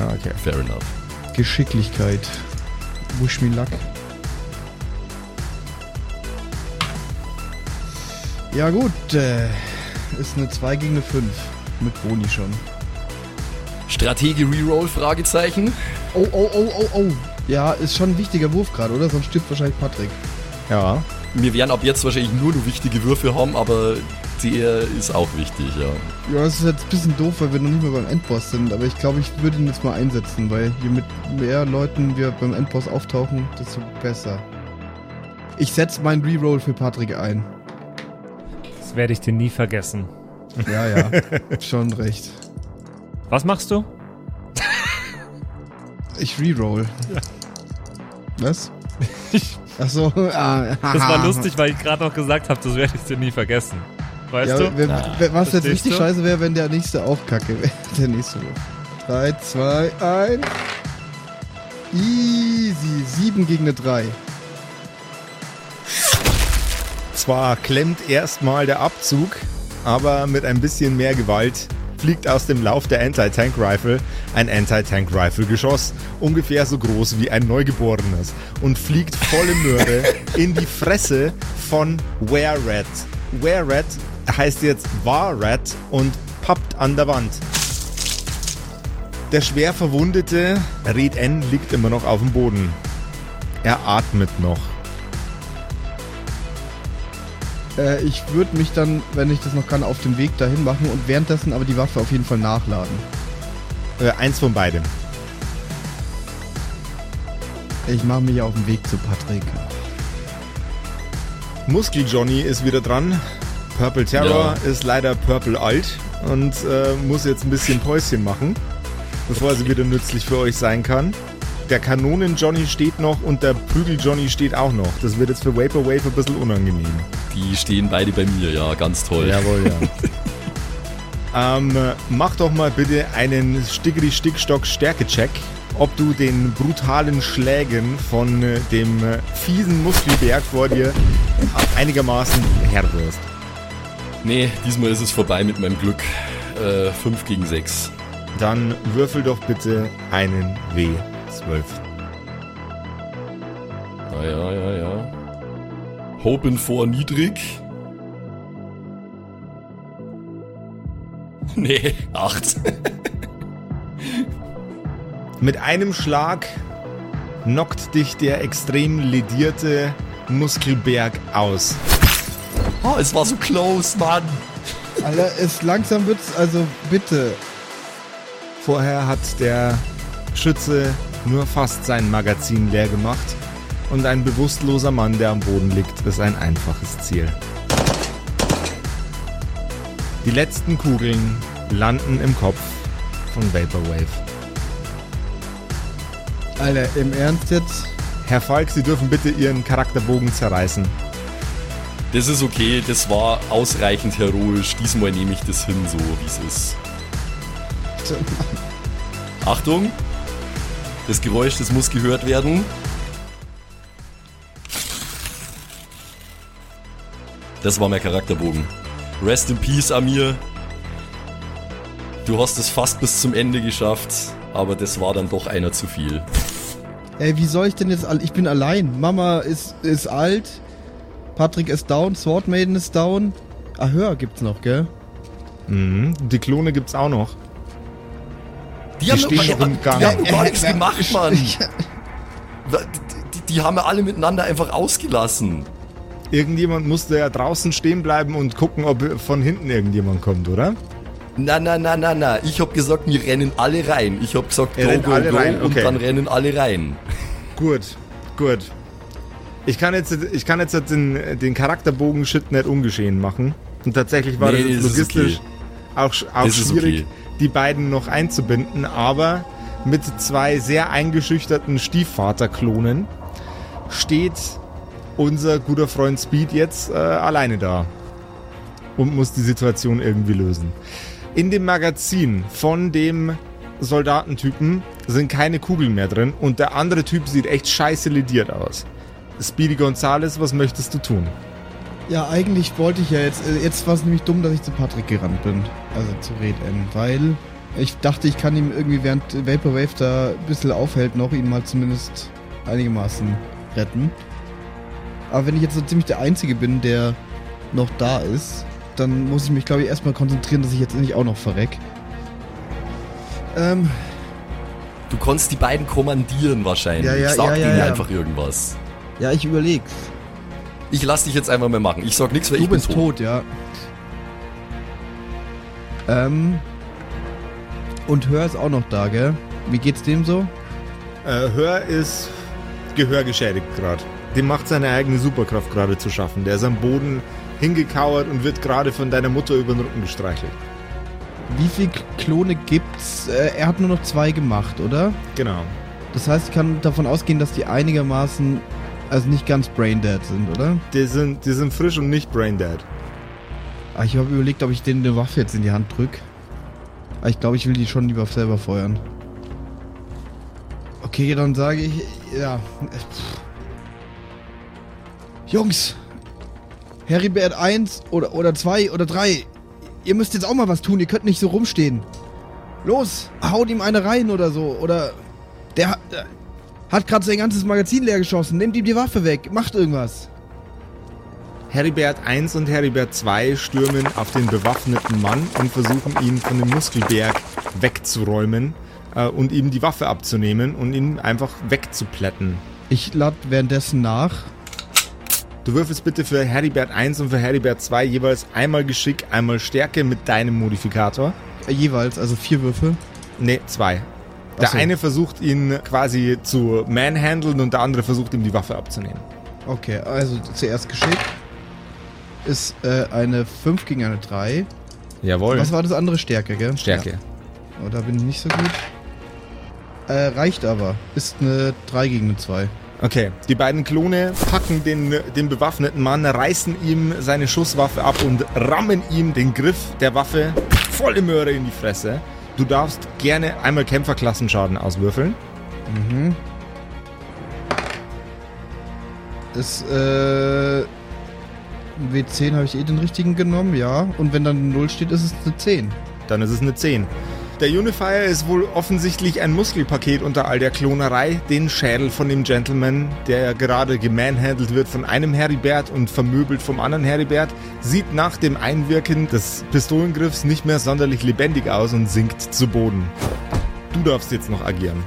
Ah, okay. Fair enough. Geschicklichkeit. Wish me luck. Ja gut, äh, ist eine 2 gegen eine 5. Mit Boni schon. Strategie Reroll? Fragezeichen. Oh, oh, oh, oh, oh. Ja, ist schon ein wichtiger Wurf gerade, oder? Sonst stirbt wahrscheinlich Patrick. Ja. Wir werden ab jetzt wahrscheinlich nur noch wichtige Würfe haben, aber der ist auch wichtig, ja. Ja, das ist jetzt ein bisschen doof, weil wir noch nicht mehr beim Endboss sind, aber ich glaube, ich würde ihn jetzt mal einsetzen, weil je mit mehr Leuten wir beim Endboss auftauchen, desto besser. Ich setze meinen Reroll für Patrick ein. Das werde ich dir nie vergessen. Ja, ja, schon recht. Was machst du? Ich reroll. Was? Ach so, ah, (laughs) Das war lustig, weil ich gerade noch gesagt habe, das werde ich dir nie vergessen. Weißt Ja, du? wer, wer, was jetzt richtig du? scheiße wäre, wenn der nächste auch kacke wäre. (laughs) Der nächste Wurf. 3, 2, 1. Easy. 7 gegen eine 3. Zwar klemmt erstmal der Abzug, aber mit ein bisschen mehr Gewalt fliegt aus dem Lauf der Anti-Tank-Rifle ein Anti-Tank-Rifle-Geschoss, ungefähr so groß wie ein Neugeborenes, und fliegt volle Möhre (laughs) in die Fresse von Were-Rat. Were-Rat heißt jetzt War-Rat und pappt an der Wand. Der schwer verwundete Red N liegt immer noch auf dem Boden. Er atmet noch. Äh, ich würde mich dann, wenn ich das noch kann, auf den Weg dahin machen und währenddessen aber die Waffe auf jeden Fall nachladen. Äh, eins von beidem. Ich mache mich auf den Weg zu Patrick. Muskel Johnny ist wieder dran. Purple Terror ist leider Purple alt und äh, muss jetzt ein bisschen Päuschen machen, bevor sie wieder nützlich für euch sein kann. Der Kanonen Johnny steht noch und der Prügel Johnny steht auch noch. Das wird jetzt für Vaporwave ein bisschen unangenehm. Die stehen beide bei mir, ja, ganz toll. Jawohl, ja. (laughs) ähm, mach doch mal bitte einen Stickeri-Stickstock-Stärke-Check, ob du den brutalen Schlägen von äh, dem äh, fiesen Muskelberg vor dir einigermaßen Herr wirst. Nee, diesmal ist es vorbei mit meinem Glück. Äh, 5 gegen 6. Dann würfel doch bitte einen W12. Ja, ja, ja, ja. Hopen vor niedrig. (laughs) Nee, acht. (laughs) Mit einem Schlag knockt dich der extrem ledierte Muskelberg aus. Oh, es war so close, Mann. Alter, es langsam wird's, also bitte. Vorher hat der Schütze nur fast sein Magazin leer gemacht und ein bewusstloser Mann, der am Boden liegt, ist ein einfaches Ziel. Die letzten Kugeln landen im Kopf von Vaporwave. Alter, im Ernst jetzt? Herr Falk, Sie dürfen bitte Ihren Charakterbogen zerreißen. Das ist okay, das war ausreichend heroisch. Diesmal nehme ich das hin, so wie es ist. Achtung! Das Geräusch, das muss gehört werden. Das war mein Charakterbogen. Rest in Peace, Amir. Du hast es fast bis zum Ende geschafft, aber das war dann doch einer zu viel. Ey, wie soll ich denn jetzt. Ich bin allein. Mama ist, ist alt. Patrick ist down. Sword Maiden ist down. Ahör gibt's noch, gell? Mhm. Die Klone gibt's auch noch. Die, haben, stehen doch im Gang. die haben gar nichts gemacht, Mann. Die, die, die haben ja alle miteinander einfach ausgelassen. Irgendjemand musste ja draußen stehen bleiben und gucken, ob von hinten irgendjemand kommt, oder? Na, na, na, na, na. Ich hab gesagt, wir rennen alle rein. Ich hab gesagt, go, go, alle go rein, und okay. dann rennen alle rein. Gut, gut. Ich kann jetzt, ich kann jetzt den, den Charakterbogen-Shit nicht ungeschehen machen. Und tatsächlich war Nee, das logistisch okay. auch, auch schwierig, okay. Die beiden noch einzubinden. Aber mit zwei sehr eingeschüchterten Stiefvaterklonen steht unser guter Freund Speed jetzt äh, alleine da und muss die Situation irgendwie lösen. In dem Magazin von dem Soldatentypen sind keine Kugeln mehr drin und der andere Typ sieht echt scheiße lediert aus. Speedy Gonzales, was möchtest du tun? Ja, eigentlich wollte ich ja jetzt. äh, Jetzt war es nämlich dumm, dass ich zu Patrick gerannt bin. Also zu Red N. Weil ich dachte, ich kann ihm irgendwie, während Vaporwave da ein bisschen aufhält, noch ihn mal zumindest einigermaßen retten. Aber wenn ich jetzt so ziemlich der Einzige bin, der noch da ist, dann muss ich mich, glaube ich, erstmal konzentrieren, dass ich jetzt nicht auch noch verreck. Ähm, Du konntest die beiden kommandieren wahrscheinlich. Ja, ja, Sag ja, ja, denen ja. einfach irgendwas. ja, ich überleg's. Ich lass dich jetzt einfach mal machen. Ich sag nichts, weil Du ich bin bist tot. tot, ja. Ähm. Und Hör ist auch noch da, gell? Wie geht's dem so? Äh, Hör ist gehörgeschädigt gerade. Dem macht seine eigene Superkraft gerade zu schaffen. Der ist am Boden hingekauert und wird gerade von deiner Mutter über den Rücken gestreichelt. Wie viele Klone gibt's? Äh, er hat nur noch zwei gemacht, oder? Genau. Das heißt, ich kann davon ausgehen, dass die einigermaßen, also nicht ganz braindead sind, oder? Die sind, die sind frisch und nicht braindead. Ah, ich habe überlegt, ob ich denen eine Waffe jetzt in die Hand drück. Aber ich glaube, ich will die schon lieber selber feuern. Okay, dann sage ich, ja. pff. Jungs, Heribert 1 oder, oder 2 oder 3, ihr müsst jetzt auch mal was tun, ihr könnt nicht so rumstehen. Los, haut ihm eine rein oder so. Oder der hat, gerade sein ganzes Magazin leer geschossen, nehmt ihm die Waffe weg, macht irgendwas. Heribert 1 und Heribert 2 stürmen auf den bewaffneten Mann und versuchen ihn von dem Muskelberg wegzuräumen äh, und ihm die Waffe abzunehmen und ihn einfach wegzuplätten. Ich lad währenddessen nach. Du würfelst bitte für Heribert 1 und für Heribert 2 jeweils einmal Geschick, einmal Stärke mit deinem Modifikator. Jeweils, also vier Würfe. Ne, zwei. Der so. eine versucht ihn quasi zu manhandeln und der andere versucht ihm die Waffe abzunehmen. Okay, also zuerst Geschick. Ist äh, eine 5 gegen eine 3. Jawohl. Was war das andere? Stärke, gell? Stärke. Ja. Oh, da bin ich nicht so gut. Äh, reicht aber. Ist eine 3 gegen eine 2. Okay, die beiden Klone packen den, den bewaffneten Mann, reißen ihm seine Schusswaffe ab und rammen ihm den Griff der Waffe volle Möhre in die Fresse. Du darfst gerne einmal Kämpferklassenschaden auswürfeln. Mhm. Ist, äh. W10 habe ich eh den richtigen genommen, ja. Und wenn dann eine 0 steht, ist es eine 10. Dann ist es eine 10. Der Unifier ist wohl offensichtlich ein Muskelpaket unter all der Klonerei. Den Schädel von dem Gentleman, der gerade gemanhandelt wird von einem Heribert und vermöbelt vom anderen Heribert, sieht nach dem Einwirken des Pistolengriffs nicht mehr sonderlich lebendig aus und sinkt zu Boden. Du darfst jetzt noch agieren.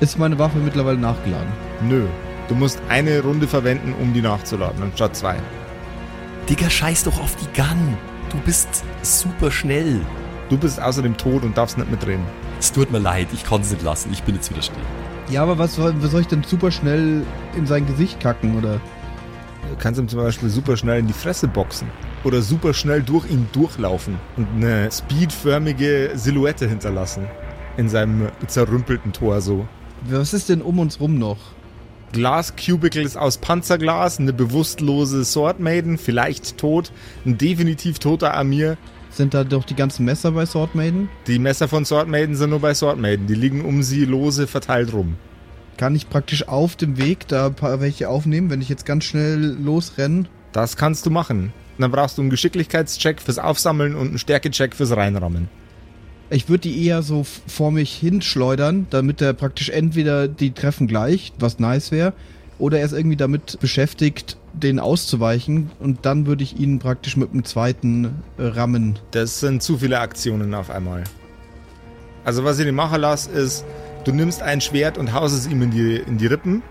Ist meine Waffe mittlerweile nachgeladen? Nö. Du musst eine Runde verwenden, um die nachzuladen, anstatt zwei. Digga, scheiß doch auf die Gun. Du bist super schnell. Du bist außerdem tot und darfst nicht mitreden. Es tut mir leid, ich konnte es nicht lassen. Ich bin jetzt wieder still. Ja, aber was soll, was soll ich denn super schnell in sein Gesicht kacken oder? Du kannst ihm zum Beispiel super schnell in die Fresse boxen. Oder super schnell durch ihn durchlaufen und eine speedförmige Silhouette hinterlassen. In seinem zerrümpelten Tor so. Was ist denn um uns rum noch? Glas-Cubicles aus Panzerglas, eine bewusstlose Sword Maiden, vielleicht tot, ein definitiv toter Amir. Sind da doch die ganzen Messer bei Sword Maiden? Die Messer von Sword Maiden sind nur bei Sword Maiden, die liegen um sie lose verteilt rum. Kann ich praktisch auf dem Weg da ein paar welche aufnehmen, wenn ich jetzt ganz schnell losrenne? Das kannst du machen. Dann brauchst du einen Geschicklichkeitscheck fürs Aufsammeln und einen Stärkecheck fürs Reinrammen. Ich würde die eher so vor mich hinschleudern, damit er praktisch entweder die treffen gleich, was nice wäre, oder er ist irgendwie damit beschäftigt, den auszuweichen und dann würde ich ihn praktisch mit dem zweiten äh, rammen. Das sind zu viele Aktionen auf einmal. Also was ich dir machen lasse, ist, du nimmst ein Schwert und haust es ihm in die, in die Rippen.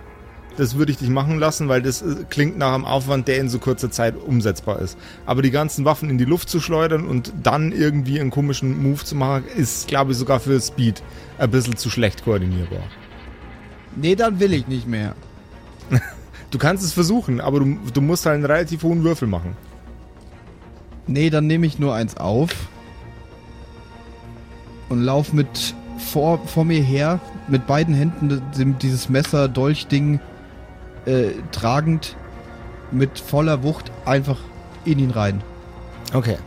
Das würde ich dich machen lassen, weil das äh, klingt nach einem Aufwand, der in so kurzer Zeit umsetzbar ist. Aber die ganzen Waffen in die Luft zu schleudern und dann irgendwie einen komischen Move zu machen, ist, glaube ich, sogar für Speed ein bisschen zu schlecht koordinierbar. Nee, dann will ich nicht mehr. (laughs) Du kannst es versuchen, aber du, du musst halt einen relativ hohen Würfel machen. Nee, dann nehme ich nur eins auf und lauf mit vor, vor mir her, mit beiden Händen dem- dieses Messer, Dolchding äh, tragend, mit voller Wucht einfach in ihn rein. Okay.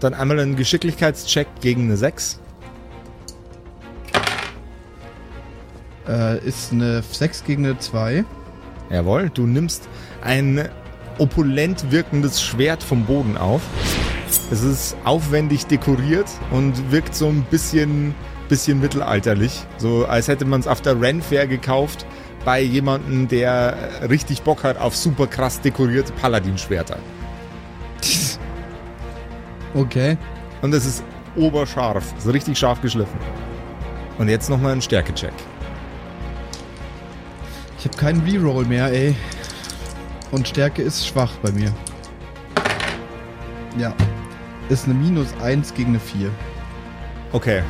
Dann einmal einen Geschicklichkeitscheck gegen eine 6. Äh, ist eine 6 gegen eine 2. Jawohl, du nimmst ein opulent wirkendes Schwert vom Boden auf. Es ist aufwendig dekoriert und wirkt so ein bisschen, bisschen mittelalterlich. So als hätte man es auf der Renfair gekauft bei jemandem, der richtig Bock hat auf super krass dekorierte Paladin-Schwerter. Okay. Und es ist oberscharf, so richtig scharf geschliffen. Und jetzt nochmal ein Stärkecheck. Ich habe keinen Reroll mehr, ey. Und Stärke ist schwach bei mir. Ja. Ist eine minus 1 gegen eine 4. Okay.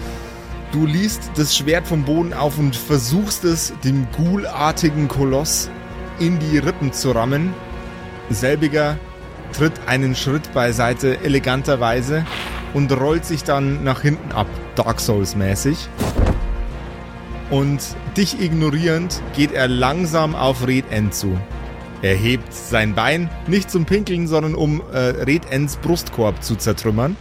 Du liest das Schwert vom Boden auf und versuchst es dem Ghoul-artigen Koloss in die Rippen zu rammen. Selbiger tritt einen Schritt beiseite eleganterweise und rollt sich dann nach hinten ab, Dark Souls mäßig. Und dich ignorierend geht er langsam auf Red End zu. Er hebt sein Bein nicht zum Pinkeln, sondern um äh, Red Ends Brustkorb zu zertrümmern.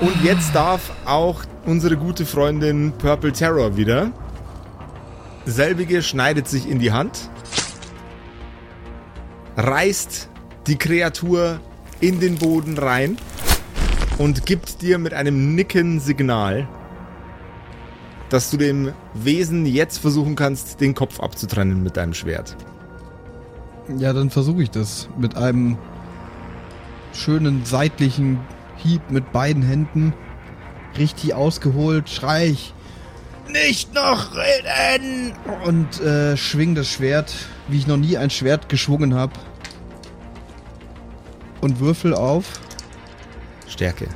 Und jetzt darf auch unsere gute Freundin Purple Terror wieder. Selbige schneidet sich in die Hand, reißt die Kreatur in den Boden rein und gibt dir mit einem Nicken Signal, dass du dem Wesen jetzt versuchen kannst, den Kopf abzutrennen mit deinem Schwert. Ja, dann versuche ich das mit einem schönen seitlichen Hieb mit beiden Händen. Richtig ausgeholt, schrei ich. Nicht noch reden! Und äh, schwing das Schwert, wie ich noch nie ein Schwert geschwungen habe. Und würfel auf. Stärke.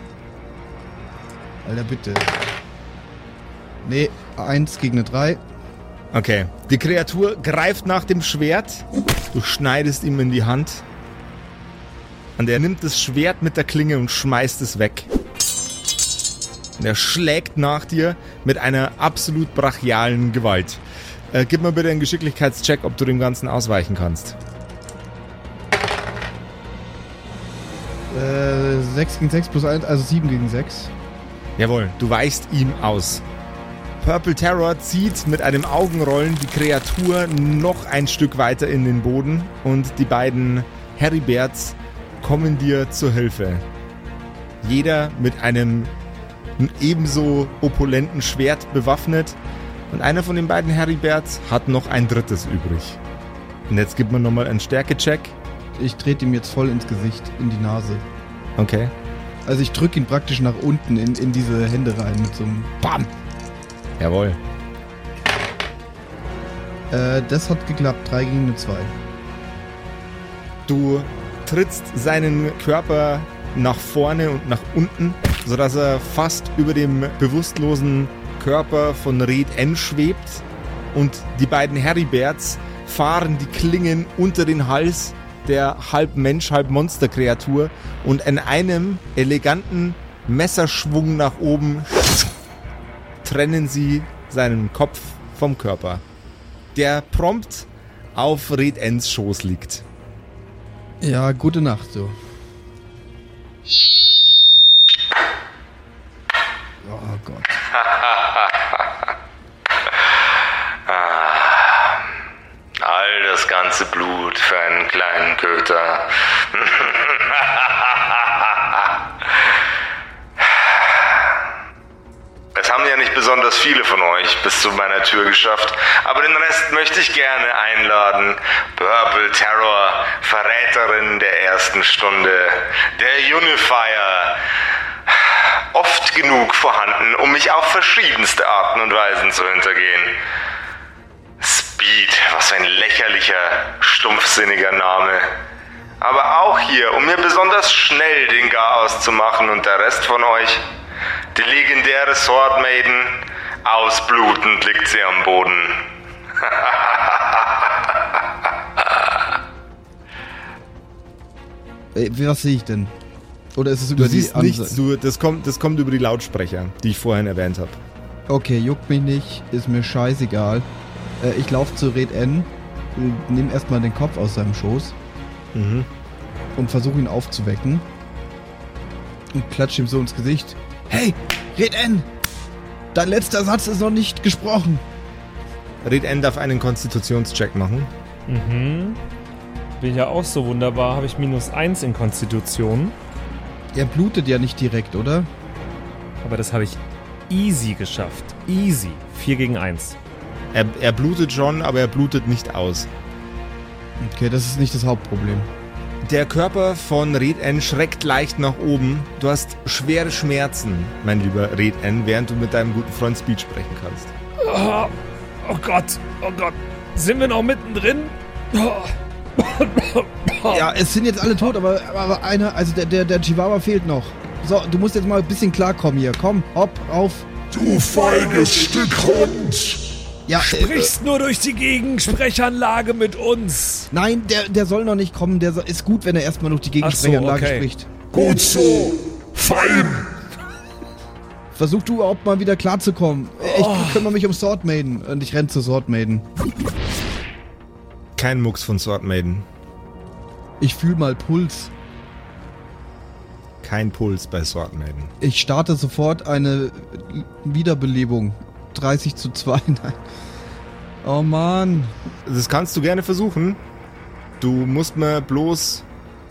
Alter, bitte. Nee, eins gegen eine drei. Okay. Die Kreatur greift nach dem Schwert. Du schneidest ihm in die Hand. Und er nimmt das Schwert mit der Klinge und schmeißt es weg. Und er schlägt nach dir mit einer absolut brachialen Gewalt. Äh, gib mir bitte einen Geschicklichkeitscheck, ob du dem Ganzen ausweichen kannst. Äh, 6 gegen 6 plus 1, also 7 gegen 6. Jawohl, du weichst ihm aus. Purple Terror zieht mit einem Augenrollen die Kreatur noch ein Stück weiter in den Boden und die beiden Heriberts kommen dir zur Hilfe. Jeder mit einem einem ebenso opulenten Schwert bewaffnet. Und einer von den beiden Heribärts hat noch ein drittes übrig. Und jetzt gibt man nochmal einen Stärkecheck. Ich trete ihm jetzt voll ins Gesicht, in die Nase. Okay. Also ich drücke ihn praktisch nach unten in, in diese Hände rein mit so einem BAM. Jawohl. Äh, das hat geklappt. 3 gegen eine 2. Du trittst seinen Körper nach vorne und nach unten, sodass er fast über dem bewusstlosen Körper von Red N schwebt und die beiden Heribärts fahren die Klingen unter den Hals der halb Mensch, halb Monsterkreatur und in einem eleganten Messerschwung nach oben trennen sie seinen Kopf vom Körper, der prompt auf Red Ns Schoß liegt. Ja, gute Nacht so. Oh Gott. All das ganze Blut für einen kleinen Köter. Es haben ja nicht besonders viele von euch bis zu meiner Tür geschafft, aber den Rest möchte ich gerne einladen. Purple Terror, Verräterin der ersten Stunde, der Unifier, oft genug vorhanden, um mich auf verschiedenste Arten und Weisen zu hintergehen. Speed, was ein lächerlicher, stumpfsinniger Name. Aber auch hier, um mir besonders schnell den Garaus zu machen und der Rest von euch. Die legendäre Sword Maiden, ausblutend liegt sie am Boden. (laughs) Ey, was sehe ich denn? Oder ist es Du über die siehst Anse- nichts, du, das, kommt, das kommt über die Lautsprecher, die ich vorhin erwähnt habe. Okay, juckt mich nicht, ist mir scheißegal. Äh, ich laufe zu Red N, nehme erstmal den Kopf aus seinem Schoß Mhm. und versuche ihn aufzuwecken. Und klatsche ihm so ins Gesicht. Hey, Red N! Dein letzter Satz ist noch nicht gesprochen. Red N darf einen Konstitutionscheck machen. Mhm. Bin ja auch so wunderbar, habe ich minus 1 in Konstitution. Er blutet ja nicht direkt, oder? Aber das habe ich easy geschafft. Easy. 4 gegen 1. Er, er blutet schon, aber er blutet nicht aus. Okay, das ist nicht das Hauptproblem. Der Körper von Red N schreckt leicht nach oben. Du hast schwere Schmerzen, mein lieber Red N, während du mit deinem guten Freund Speed sprechen kannst. Oh, oh Gott, oh Gott. Sind wir noch mittendrin? Oh. (laughs) Ja, es sind jetzt alle tot, aber, aber einer, also der, der, der Chihuahua fehlt noch. So, du musst jetzt mal ein bisschen klarkommen hier. Komm, hopp, auf. Du feiges Stück Hund! Ja, äh, Sprichst nur durch die Gegensprechanlage mit uns. Nein, der, der soll noch nicht kommen. Der soll, ist gut, wenn er erstmal noch die Gegensprechanlage so, okay. spricht. Gut so! Fein! Versuch du überhaupt mal wieder klarzukommen. Ich Oh. kümmere mich um Sword Maiden und ich renn zu Sword Maiden. Kein Mucks von Sword Maiden. Ich fühl mal Puls. Kein Puls bei Sword Maiden. Ich starte sofort eine Wiederbelebung. 30 zu 2. (laughs) Nein. Oh Mann. Das kannst du gerne versuchen. Du musst mir bloß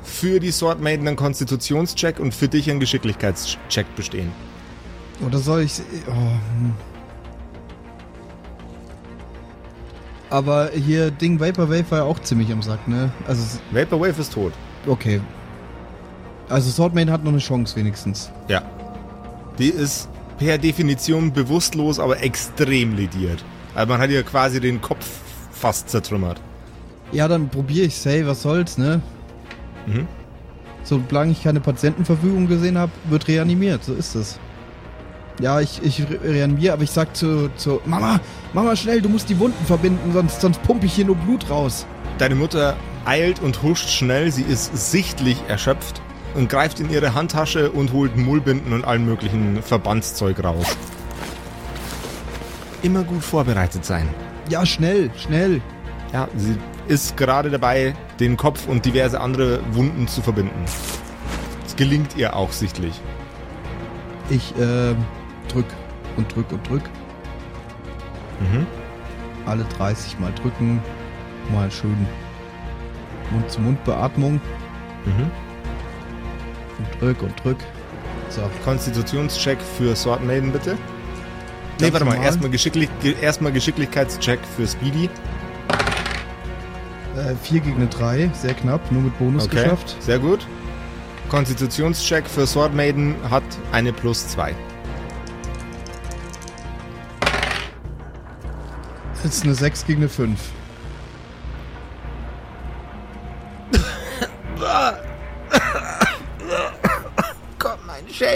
für die Sword Maiden einen Konstitutionscheck und für dich einen Geschicklichkeitscheck bestehen. Oder soll ich. Oh. hm. Aber hier Ding Vaporwave war ja auch ziemlich am Sack, ne? Also, Vaporwave ist tot. okay. Also Swordmaiden hat noch eine Chance wenigstens. Ja. Die ist per Definition bewusstlos, aber extrem lediert. Also man hat ihr quasi den Kopf fast zertrümmert. Ja, dann probiere ich hey, was soll's, ne? Mhm. Solange ich keine Patientenverfügung gesehen habe, wird reanimiert, so ist es. Ja, ich, ich re- reanimiere, aber ich sag zu, zu Mama, Mama, schnell, du musst die Wunden verbinden, sonst, sonst pumpe ich hier nur Blut raus. Deine Mutter eilt und huscht schnell, sie ist sichtlich erschöpft und greift in ihre Handtasche und holt Mullbinden und allen möglichen Verbandszeug raus. Immer gut vorbereitet sein. Ja, schnell, schnell. Ja, sie ist gerade dabei, den Kopf und diverse andere Wunden zu verbinden. Es gelingt ihr auch sichtlich. Ich äh, drück und drück und drück. Mhm. Alle 30 Mal drücken. Mal schön Mund-zu-Mund-Beatmung. Mhm. Und drück und drück. So. Konstitutionscheck für Sword Maiden, bitte. Nee, Ganz warte mal. Erstmal, Geschicklich ge- erstmal Geschicklichkeitscheck für Speedy. Äh, 4 gegen eine 3, sehr knapp, nur mit Bonus Okay, geschafft. sehr gut. Konstitutionscheck für Sword Maiden hat eine plus zwei. Jetzt eine 6 gegen eine 5.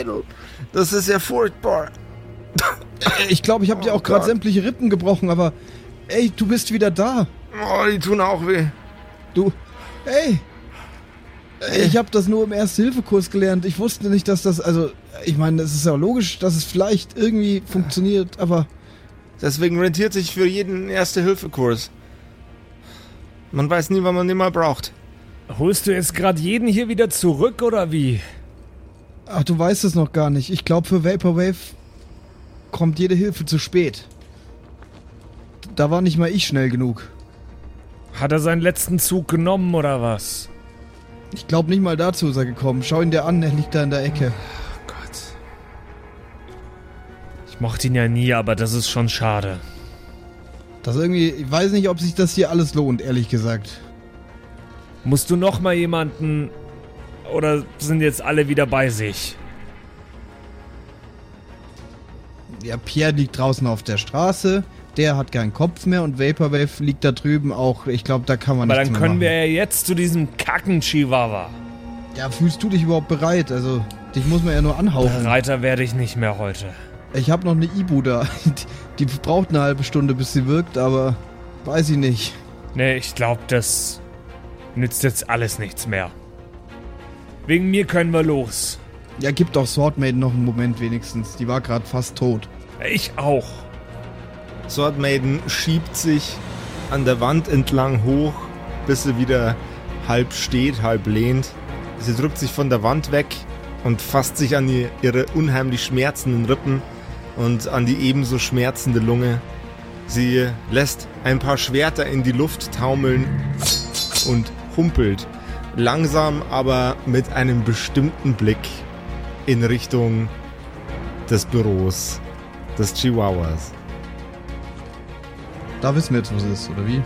Schädel. Das ist ja furchtbar. Ich glaube, ich habe dir auch gerade sämtliche Rippen gebrochen, aber ey, du bist wieder da. Oh, die tun auch weh. Du, ey. Ich habe das nur im Erste-Hilfe-Kurs gelernt. Ich wusste nicht, dass das, also, ich meine, es ist ja logisch, dass es vielleicht irgendwie funktioniert, aber Deswegen rentiert sich für jeden Erste-Hilfe-Kurs. Man weiß nie, wann man den mal braucht. Holst du jetzt gerade jeden hier wieder zurück oder wie? Ach, du weißt es noch gar nicht. Ich glaube, für Vaporwave kommt jede Hilfe zu spät. Da war nicht mal ich schnell genug. Hat er seinen letzten Zug genommen oder was? Ich glaube, nicht mal dazu ist er gekommen. Schau ihn dir an, er liegt da in der Ecke. Gott. Ich mochte ihn ja nie, aber das ist schon schade. Das irgendwie, ich weiß nicht, ob sich das hier alles lohnt, ehrlich gesagt. Musst du noch mal jemanden oder sind jetzt alle wieder bei sich? Ja, Pierre liegt draußen auf der Straße. Der hat keinen Kopf mehr und Vaporwave liegt da drüben auch. Ich glaube, da kann man Aber nichts dann können machen. wir ja jetzt zu diesem kacken Chihuahua. Ja, fühlst du dich überhaupt bereit? Also, dich muss man ja nur anhauchen. Reiter werde ich nicht mehr heute. Ich habe noch eine Ibu da. Die, (laughs) die braucht eine halbe Stunde, bis sie wirkt, aber weiß ich nicht. Nee, ich glaube, das nützt jetzt alles nichts mehr. Wegen mir können wir los. Ja, gib doch Swordmaiden noch einen Moment wenigstens. Die war gerade fast tot. Ich auch. Sword Maiden schiebt sich an der Wand entlang hoch, bis sie wieder halb steht, halb lehnt. Sie drückt sich von der Wand weg und fasst sich an die, ihre unheimlich schmerzenden Rippen und an die ebenso schmerzende Lunge. Sie lässt ein paar Schwerter in die Luft taumeln und humpelt langsam, aber mit einem bestimmten Blick in Richtung des Büros des Chihuahuas. Da wissen wir jetzt, was es ist, oder wie?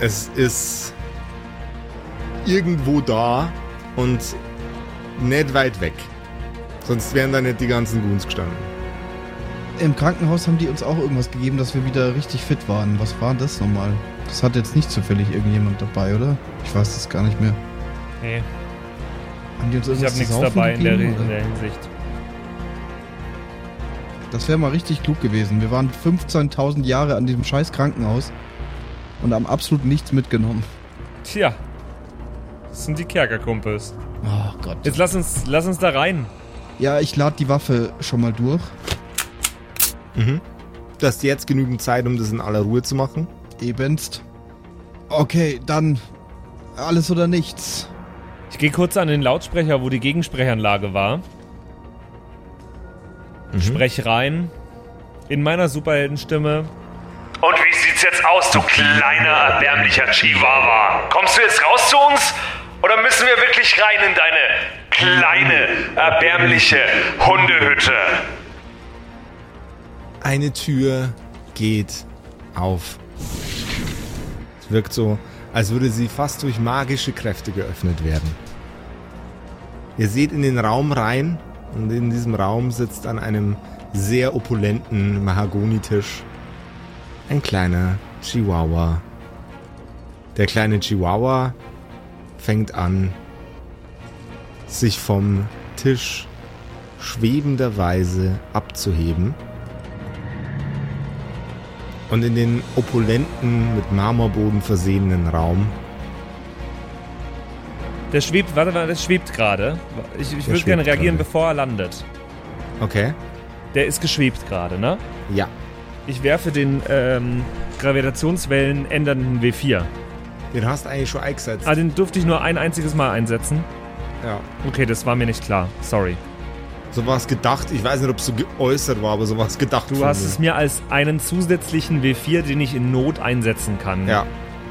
Es ist irgendwo da und nicht weit weg. Sonst wären da nicht die ganzen Goons gestanden. Im Krankenhaus haben die uns auch irgendwas gegeben, dass wir wieder richtig fit waren. Was war das nochmal? Das hat jetzt nicht zufällig irgendjemand dabei, oder? Ich weiß das gar nicht mehr. Nee, Haben die uns ich irgendwas habe nichts dabei in der, in der Hinsicht. Das wäre mal richtig klug gewesen. Wir waren 15.000 Jahre an diesem scheiß Krankenhaus und haben absolut nichts mitgenommen. Tja, das sind die Kerkerkumpels. Oh Gott. Jetzt lass uns, lass uns da rein. Ja, ich lade die Waffe schon mal durch. Du hast jetzt genügend Zeit, um das in aller Ruhe zu machen. Ebenst. Okay, dann alles oder nichts. Ich gehe kurz an den Lautsprecher, wo die Gegensprechanlage war. Sprech rein. In meiner Superheldenstimme. Und wie sieht's jetzt aus, du kleiner, erbärmlicher Chihuahua? Kommst du jetzt raus zu uns? Oder müssen wir wirklich rein in deine kleine, erbärmliche Hundehütte? Eine Tür geht auf. Es wirkt so, als würde sie fast durch magische Kräfte geöffnet werden. Ihr seht in den Raum rein und in diesem Raum sitzt an einem sehr opulenten Mahagonitisch ein kleiner Chihuahua. Der kleine Chihuahua fängt an, sich vom Tisch schwebenderweise abzuheben und in den opulenten, mit Marmorboden versehenen Raum Der schwebt, warte mal, das schwebt gerade. Ich, ich würde gerne reagieren, gerade. bevor er landet. Okay. Der ist geschwebt gerade, ne? Ja. Ich werfe den ähm, Gravitationswellen ändernden W4. Den hast du eigentlich schon eingesetzt. Ah, den durfte ich nur ein einziges Mal einsetzen. Ja. Okay, das war mir nicht klar. Sorry. So war es gedacht. Ich weiß nicht, ob es so geäußert war, aber so war es gedacht. Du hast mir. es mir als einen zusätzlichen W4, den ich in Not einsetzen kann, Ja.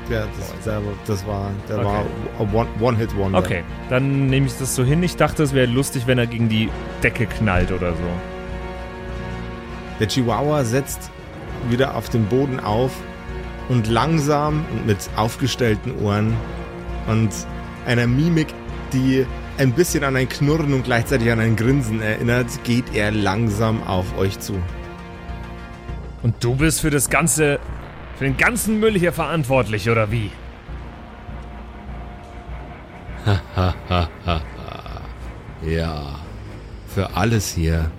Der, das, der, das war, der Okay. war a One- One-Hit-Wonder. Okay, dann nehme ich das so hin. Ich dachte, es wäre lustig, wenn er gegen die Decke knallt oder so. Der Chihuahua setzt wieder auf den Boden auf und langsam und mit aufgestellten Ohren und einer Mimik, die ein bisschen an ein Knurren und gleichzeitig an ein Grinsen erinnert, geht er langsam auf euch zu. Und du bist für das ganze, für den ganzen Müll hier verantwortlich, oder wie? (laughs) Ja, für alles hier,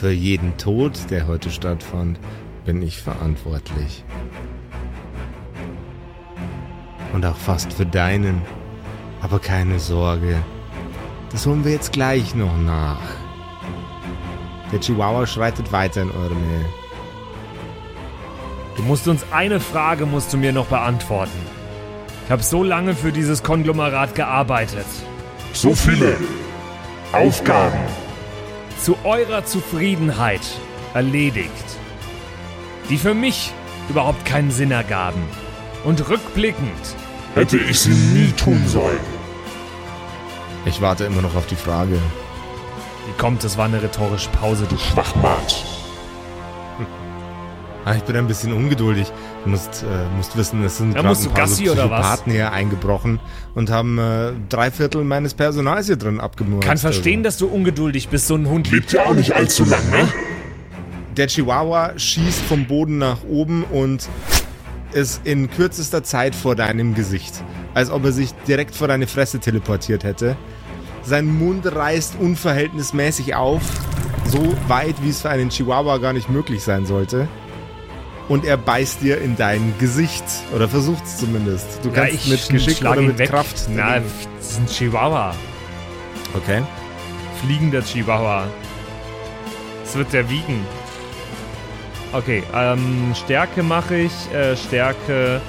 für jeden Tod, der heute stattfand, bin ich verantwortlich. Und auch fast für deinen. Aber keine Sorge, das holen wir jetzt gleich noch nach. Der Chihuahua schreitet weiter in eure Nähe. Du musst uns eine Frage musst du mir noch beantworten. Ich habe so lange für dieses Konglomerat gearbeitet. So viele Aufgaben. Zu eurer Zufriedenheit erledigt. Die für mich überhaupt keinen Sinn ergaben. Und rückblickend Hätte ich sie nie tun sollen. Ich warte immer noch auf die Frage. Wie kommt, es war eine rhetorische Pause, du Schwachmat. (laughs) Ah, ich bin ein bisschen ungeduldig. Du musst, äh, musst wissen, es sind Ja, gerade ein paar Gassi so? Psychopathen hier eingebrochen und haben äh, drei Viertel meines Personals hier drin abgemurkt. Kann verstehen, Also. dass du ungeduldig bist, so ein Hund. Lebt ja auch nicht allzu lang, ne? Der Chihuahua schießt vom Boden nach oben und ist in kürzester Zeit vor deinem Gesicht. Als ob er sich direkt vor deine Fresse teleportiert hätte. Sein Mund reißt unverhältnismäßig auf, so weit, wie es für einen Chihuahua gar nicht möglich sein sollte. Und er beißt dir in dein Gesicht. Oder versucht es zumindest. Du Ja, kannst ich mit Geschick oder mit weg. Kraft. Na, dagegen- das ist ein Chihuahua. Okay. Fliegender Chihuahua. Das wird der wiegen. Okay, ähm, Stärke mache ich. Äh, Stärke.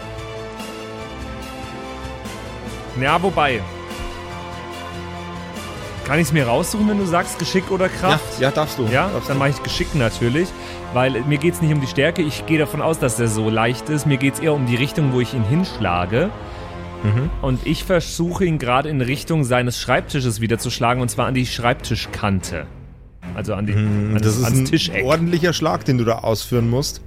Ja, wobei. Kann ich es mir raussuchen, wenn du sagst Geschick oder Ja, Kraft? ja, darfst du. Ja, darfst dann mache ich Geschick natürlich, weil mir geht es nicht um die Stärke. Ich gehe davon aus, dass der so leicht ist. Mir geht es eher um die Richtung, wo ich ihn hinschlage. Mhm. Und ich versuche ihn gerade in Richtung seines Schreibtisches wieder zu schlagen, und zwar an die Schreibtischkante. Also an die, an Mhm, Das ist ein Tischeck. ordentlicher Schlag, den du da ausführen musst.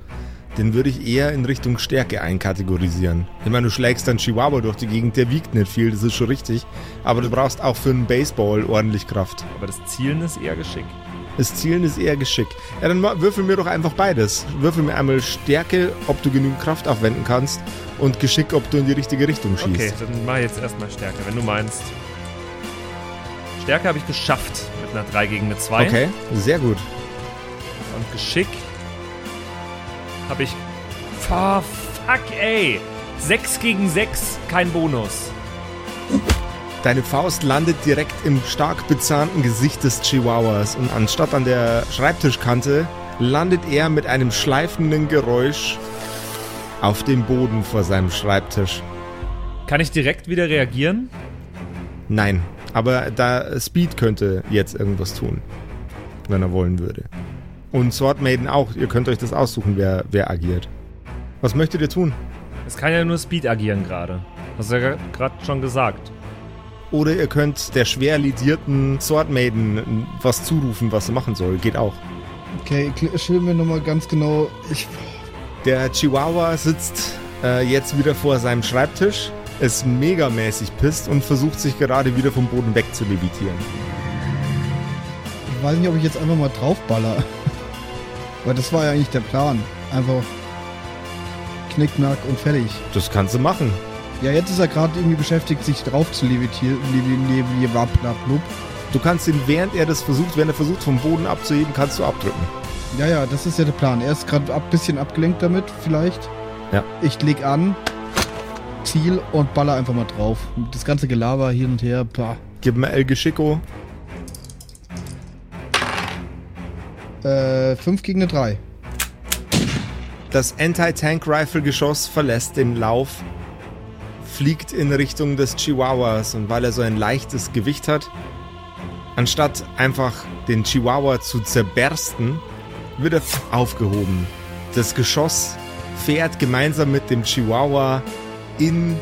Den würde ich eher in Richtung Stärke einkategorisieren. Ich meine, du schlägst dann Chihuahua durch die Gegend, der wiegt nicht viel, das ist schon richtig. Aber du brauchst auch für einen Baseball ordentlich Kraft. Aber das Zielen ist eher Geschick. Das Zielen ist eher Geschick. Ja, dann würfel mir doch einfach beides. Würfel mir einmal Stärke, ob du genügend Kraft aufwenden kannst, und Geschick, ob du in die richtige Richtung schießt. Okay, dann mache ich jetzt erstmal Stärke, wenn du meinst. Stärke habe ich geschafft mit einer 3 gegen eine 2. Okay, sehr gut. Und Geschick habe ich. Oh, fuck, ey. 6 gegen 6, kein Bonus. Deine Faust landet direkt im stark bezahnten Gesicht des Chihuahuas und anstatt an der Schreibtischkante landet er mit einem schleifenden Geräusch auf dem Boden vor seinem Schreibtisch. Kann ich direkt wieder reagieren? Nein, aber da Speed könnte jetzt irgendwas tun, wenn er wollen würde. Und Sword Maiden auch. Ihr könnt euch das aussuchen, wer, wer agiert. Was möchtet ihr tun? Es kann ja nur Speed agieren gerade. Hast du ja gerade schon gesagt. Oder ihr könnt der schwer lidierten Sword Maiden was zurufen, was sie machen soll. Geht auch. Okay, schildern wir nochmal ganz genau. Ich, Der Chihuahua sitzt äh, jetzt wieder vor seinem Schreibtisch, ist megamäßig pisst und versucht sich gerade wieder vom Boden weg zu levitieren. ich weiß nicht, ob ich jetzt einfach mal draufballer. Weil das war ja eigentlich der Plan. Einfach knickknack und fertig. Das kannst du machen. Ja, jetzt ist er gerade irgendwie beschäftigt, sich drauf zu levitieren. Du kannst ihn, während er das versucht, wenn er versucht vom Boden abzuheben, kannst du abdrücken. Ja, ja, das ist ja der Plan. Er ist gerade ein bisschen abgelenkt damit, vielleicht. Ja. Ich leg an, Ziel und baller einfach mal drauf. Das ganze Gelaber hin und her, pah. Gib mir El Geschicko. Äh, 5 gegen eine 3. Das Anti-Tank-Rifle-Geschoss verlässt den Lauf, fliegt in Richtung des Chihuahuas und weil er so ein leichtes Gewicht hat, anstatt einfach den Chihuahua zu zerbersten, wird er aufgehoben. Das Geschoss fährt gemeinsam mit dem Chihuahua in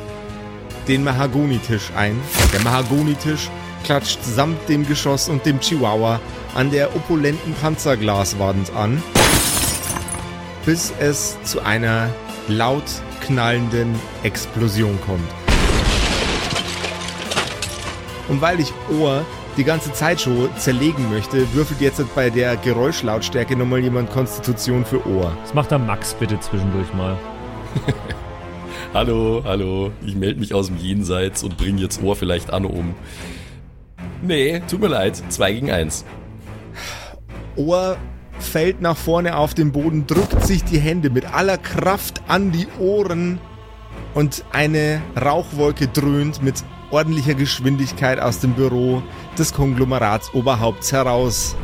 den Mahagonitisch ein. Der Mahagonitisch klatscht samt dem Geschoss und dem Chihuahua an der opulenten Panzerglaswand an, bis es zu einer laut knallenden Explosion kommt. Und weil ich Ohr die ganze Zeit schon zerlegen möchte, würfelt jetzt bei der Geräuschlautstärke nochmal jemand Konstitution für Ohr. Das macht dann Max bitte zwischendurch mal. (laughs) Hallo, hallo, ich melde mich aus dem Jenseits und bringe jetzt Ohr vielleicht an um. Nee, tut mir leid, 2 gegen 1. Ohr fällt nach vorne auf den Boden, drückt sich die Hände mit aller Kraft an die Ohren und eine Rauchwolke dröhnt mit ordentlicher Geschwindigkeit aus dem Büro des Konglomerats Oberhaupts heraus.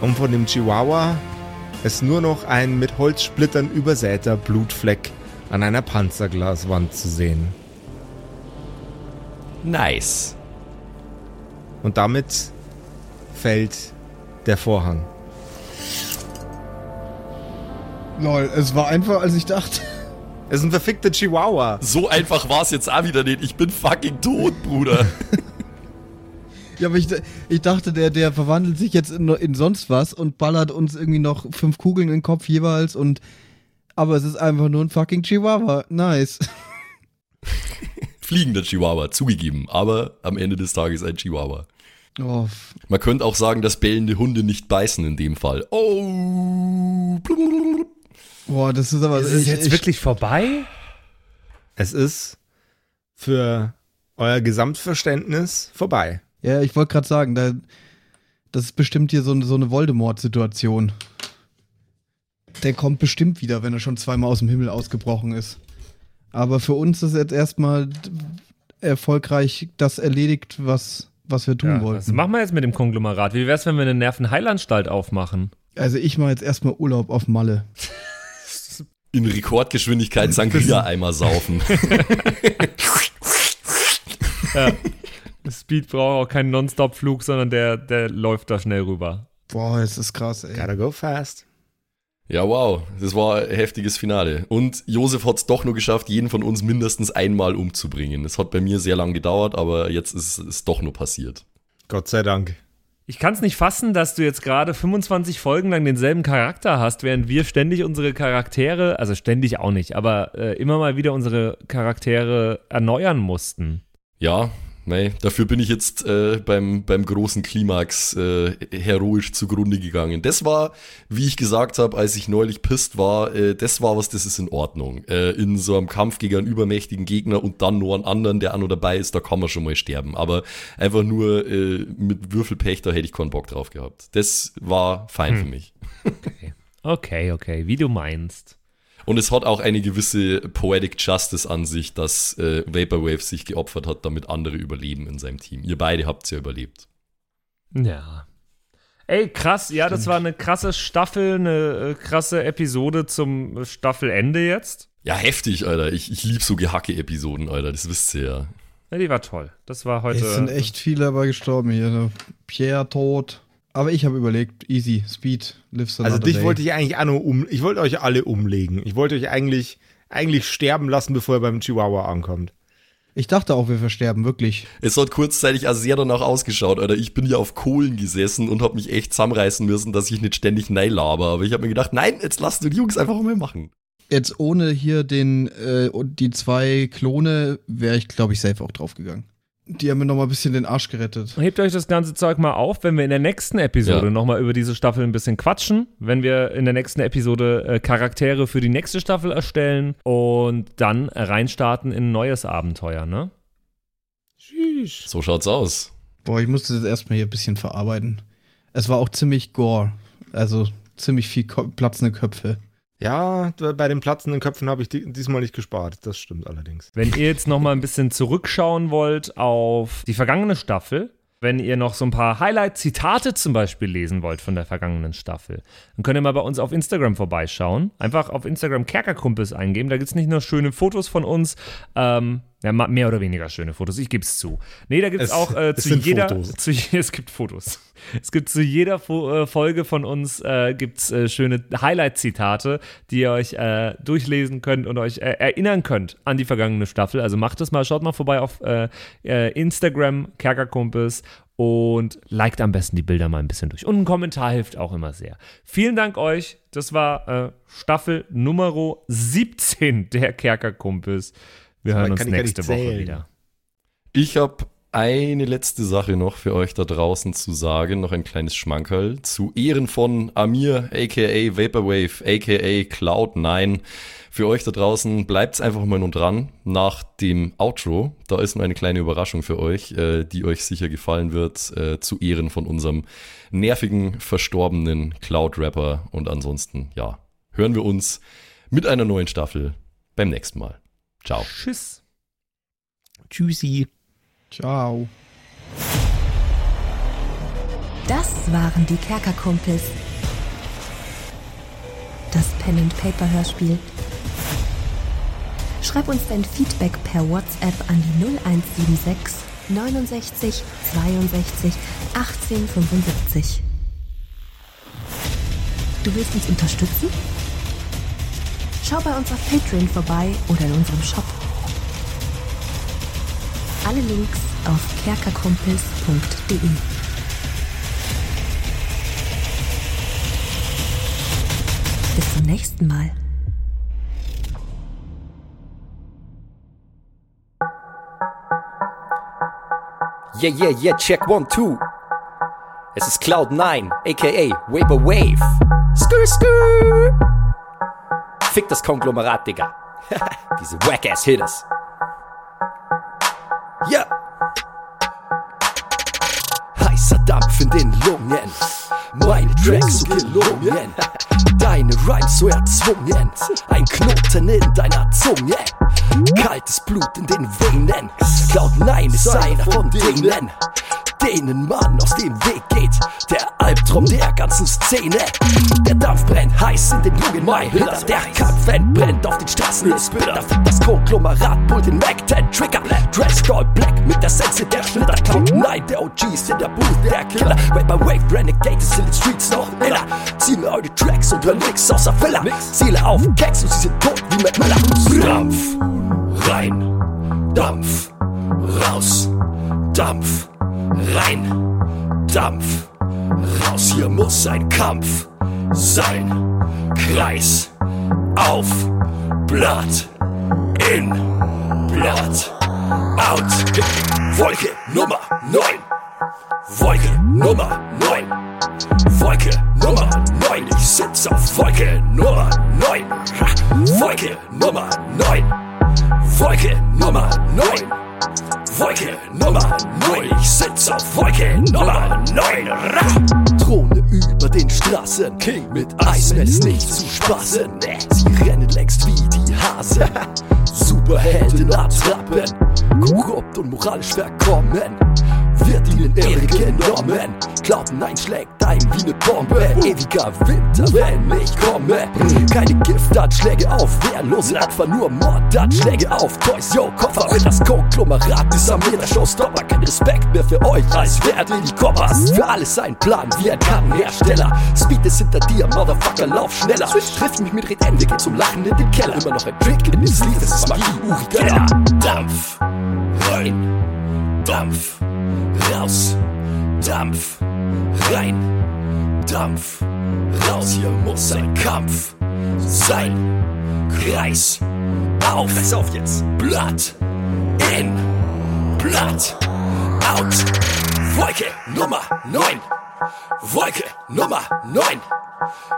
Und von dem Chihuahua ist nur noch ein mit Holzsplittern übersäter Blutfleck an einer Panzerglaswand zu sehen. Nice. Und damit fällt der Vorhang. Lol, es war einfach, als ich dachte. (laughs) Es ist ein verfickter Chihuahua. So einfach war es jetzt auch wieder nicht. Ich bin fucking tot, Bruder. (laughs) Ja, aber ich, ich dachte, der, der verwandelt sich jetzt in, in sonst was und ballert uns irgendwie noch fünf Kugeln in den Kopf jeweils und. Aber es ist einfach nur ein fucking Chihuahua. Nice. (laughs) Fliegender Chihuahua, zugegeben. Aber am Ende des Tages ein Chihuahua. Oh, Man könnte auch sagen, dass bellende Hunde nicht beißen in dem Fall. Oh. boah, das ist aber. Ist es ich- jetzt ich- wirklich vorbei? Es ist für euer Gesamtverständnis vorbei. Ja, ich wollte gerade sagen, da, das ist bestimmt hier so, eine- so eine Voldemort-Situation. Der kommt bestimmt wieder, wenn er schon zweimal aus dem Himmel ausgebrochen ist. Aber für uns ist jetzt erstmal erfolgreich das erledigt, was, was wir tun Ja, was wollten. machen wir jetzt mit dem Konglomerat? Wie wär's, wenn wir eine Nervenheilanstalt aufmachen? Also ich mache jetzt erstmal Urlaub auf Malle. In Rekordgeschwindigkeit Sangria-Eimer saufen. (laughs) (laughs) Speed braucht auch keinen Non-Stop-Flug, sondern der, der läuft da schnell rüber. Boah, es ist krass, ey. Gotta go fast. Ja, wow. Das war ein heftiges Finale. Und Josef hat es doch nur geschafft, jeden von uns mindestens einmal umzubringen. Es hat bei mir sehr lang gedauert, aber jetzt ist es doch nur passiert. Gott sei Dank. Ich kann es nicht fassen, dass du jetzt gerade 25 Folgen lang denselben Charakter hast, während wir ständig unsere Charaktere, also ständig auch nicht, aber äh, immer mal wieder unsere Charaktere erneuern mussten. Ja, nee, dafür bin ich jetzt äh, beim, beim großen Klimax äh, heroisch zugrunde gegangen. Das war, wie ich gesagt habe, als ich neulich pisst war, äh, das war was, das ist in Ordnung. Äh, in so einem Kampf gegen einen übermächtigen Gegner und dann nur einen anderen, der auch noch dabei ist, da kann man schon mal sterben. Aber einfach nur äh, mit Würfelpech, da hätte ich keinen Bock drauf gehabt. Das war fein für mich. Okay, okay, wie du meinst. Und es hat auch eine gewisse Poetic Justice an sich, dass äh, Vaporwave sich geopfert hat, damit andere überleben in seinem Team. Ihr beide habt ja überlebt. Ja. Ey, krass, ja, das war eine krasse Staffel, eine äh, krasse Episode zum Staffelende jetzt. Ja, heftig, Alter. Ich, ich lieb so Gehacke-Episoden, Alter. Das wisst ihr ja. Ja, die war toll. Das war heute. Es sind echt viele dabei gestorben hier. Pierre tot. Aber ich habe überlegt, easy, Speed, lives Also another dich day. wollte ich eigentlich auch nur um. Ich wollte euch alle umlegen. Ich wollte euch eigentlich, eigentlich sterben lassen, bevor ihr beim Chihuahua ankommt. Ich dachte auch, wir versterben, wirklich. Es hat kurzzeitig auch sehr danach ausgeschaut, Alter. Ich bin ja auf Kohlen gesessen und hab mich echt zusammenreißen müssen, dass ich nicht ständig nein laber. Aber ich hab mir gedacht, nein, jetzt lass du die Jungs einfach mal machen. Jetzt ohne hier den äh, und die zwei Klone wäre ich, glaube ich, safe auch draufgegangen. Die haben mir noch mal ein bisschen den Arsch gerettet. Hebt euch das ganze Zeug mal auf, wenn wir in der nächsten Episode Ja. nochmal über diese Staffel ein bisschen quatschen. Wenn wir in der nächsten Episode äh, Charaktere für die nächste Staffel erstellen und dann reinstarten in ein neues Abenteuer, ne? Tschüss. So schaut's aus. Boah, ich musste das erstmal hier ein bisschen verarbeiten. Es war auch ziemlich gore. Also ziemlich viel platzende Köpfe. Ja, bei den platzenden Köpfen habe ich di- diesmal nicht gespart. Das stimmt allerdings. Wenn ihr jetzt nochmal ein bisschen zurückschauen wollt auf die vergangene Staffel, wenn ihr noch so ein paar Highlight-Zitate zum Beispiel lesen wollt von der vergangenen Staffel, dann könnt ihr mal bei uns auf Instagram vorbeischauen. Einfach auf Instagram Kerkerkumpels eingeben. Da gibt es nicht nur schöne Fotos von uns, ähm, Ja, mehr oder weniger schöne Fotos, ich gebe es zu. Nee, da gibt es auch äh, (laughs) zu jeder. (laughs) Zu, es gibt Fotos. Es gibt zu jeder Fo äh, Folge von uns äh, gibt's, äh, schöne Highlight-Zitate, die ihr euch äh, durchlesen könnt und euch äh, erinnern könnt an die vergangene Staffel. Also macht es mal, schaut mal vorbei auf äh, Instagram, Kerkerkumpels und liked am besten die Bilder mal ein bisschen durch. Und ein Kommentar hilft auch immer sehr. Vielen Dank euch. Das war Staffel Nummer 17 der Kerkerkumpels. Wir So hören uns nächste Woche zählen. wieder. Ich habe eine letzte Sache noch für euch da draußen zu sagen, noch ein kleines Schmankerl. Zu Ehren von Amir, aka Vaporwave, aka Cloud9. Für euch da draußen bleibt's einfach mal nun dran nach dem Outro. Da ist noch eine kleine Überraschung für euch, äh, die euch sicher gefallen wird, äh, zu Ehren von unserem nervigen, verstorbenen Cloud-Rapper. Und ansonsten, ja, hören wir uns mit einer neuen Staffel beim nächsten Mal. Ciao. Tschüss. Tschüssi. Ciao. Das waren die Kerkerkumpels. Das Pen and Paper Hörspiel. Schreib uns dein Feedback per WhatsApp an die 0176 69 62 18 75. Du willst uns unterstützen? Schau bei uns auf Patreon vorbei oder in unserem Shop. Alle Links auf kerkerkumpels.de. Bis zum nächsten Mal. Yeah, yeah, yeah, check one, two. Es ist Cloud9, aka Vaporwave. Skr, skr. Fick das Konglomerat, Digga. (laughs) Diese Whack-Ass-Hitters. Ja. Heißer Dampf in den Lungen. Meine Tracks so gelungen. Deine Rhymes so erzwungen. Ein Knoten in deiner Zunge. Kaltes Blut in den Venen. Cloud9 ist einer von denen, denen man aus dem Weg geht. Der Albtraum der ganzen Szene. Der Dampf brennt heiß in den jungen Hitter. Der Kampf entbrennt auf den Straßen ist bitter. Fickt das Konglomerat, Bull den Mac 10 Trigger. Dressed all black mit der Sense der Schnitter. Cloud9, der OG ist in der Booth, der Killer. Vapor Wave, Renegade ist in den Streets noch iller. Zieh mir eure Tracks und hör nix außer Filler. Seele auf Keks und sie sind tot wie mit Miller. Dampf, rein, Dampf, raus, Dampf, rein, Dampf, raus. Hier muss ein Kampf sein. Kreis, auf, Blatt, in, Blatt, out. Wolke Nummer 9. Wolke Nummer 9. Wolke Nummer 9. Ich sitz auf Wolke Nummer 9. Ha. (laughs) Wolke Nummer 9. Wolke Nummer 9. Wolke Nummer 9. Ich sitz auf Wolke Nummer 9. Ra. Throne über den Straßen. King mit Eismen ist nicht zu spaßen. Sie rennen längst wie die Hasen. (laughs) Superhelden attrappen. Korrupt und moralisch verkommen. Wird ihnen Ehre genommen. Glauben einschlägt ein wie ne Bombe. Ewiger Winter, wenn ich komme. Keine Giftanschläge auf Wehrlose, einfach nur Mordanschläge auf Toys. Yo, Koffer, wenn das Konglomerat ist am der Showstopper. Kein Respekt mehr für euch, als wärt ihr die Koppers. Für alles ein Plan, wie ein Kartenhersteller. Speed ist hinter dir, Motherfucker, lauf schneller. Trifft mich mit Redende, geht zum Lachen in den Keller. Immer noch ein Trick in den Sleeve, das ist Magie, Uri Geller. Dampf, rein, Dampf, raus, Dampf, rein, Dampf, raus. Hier muss ein Kampf sein. Kreis, auf, Kreis auf jetzt. Blatt, in, Blatt, out. Wolke Nummer 9. Wolke Nummer 9.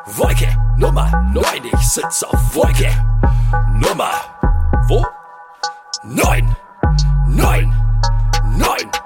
Wolke Nummer 9. Ich sitz auf Wolke Nummer. Wo? 9. 9. 9.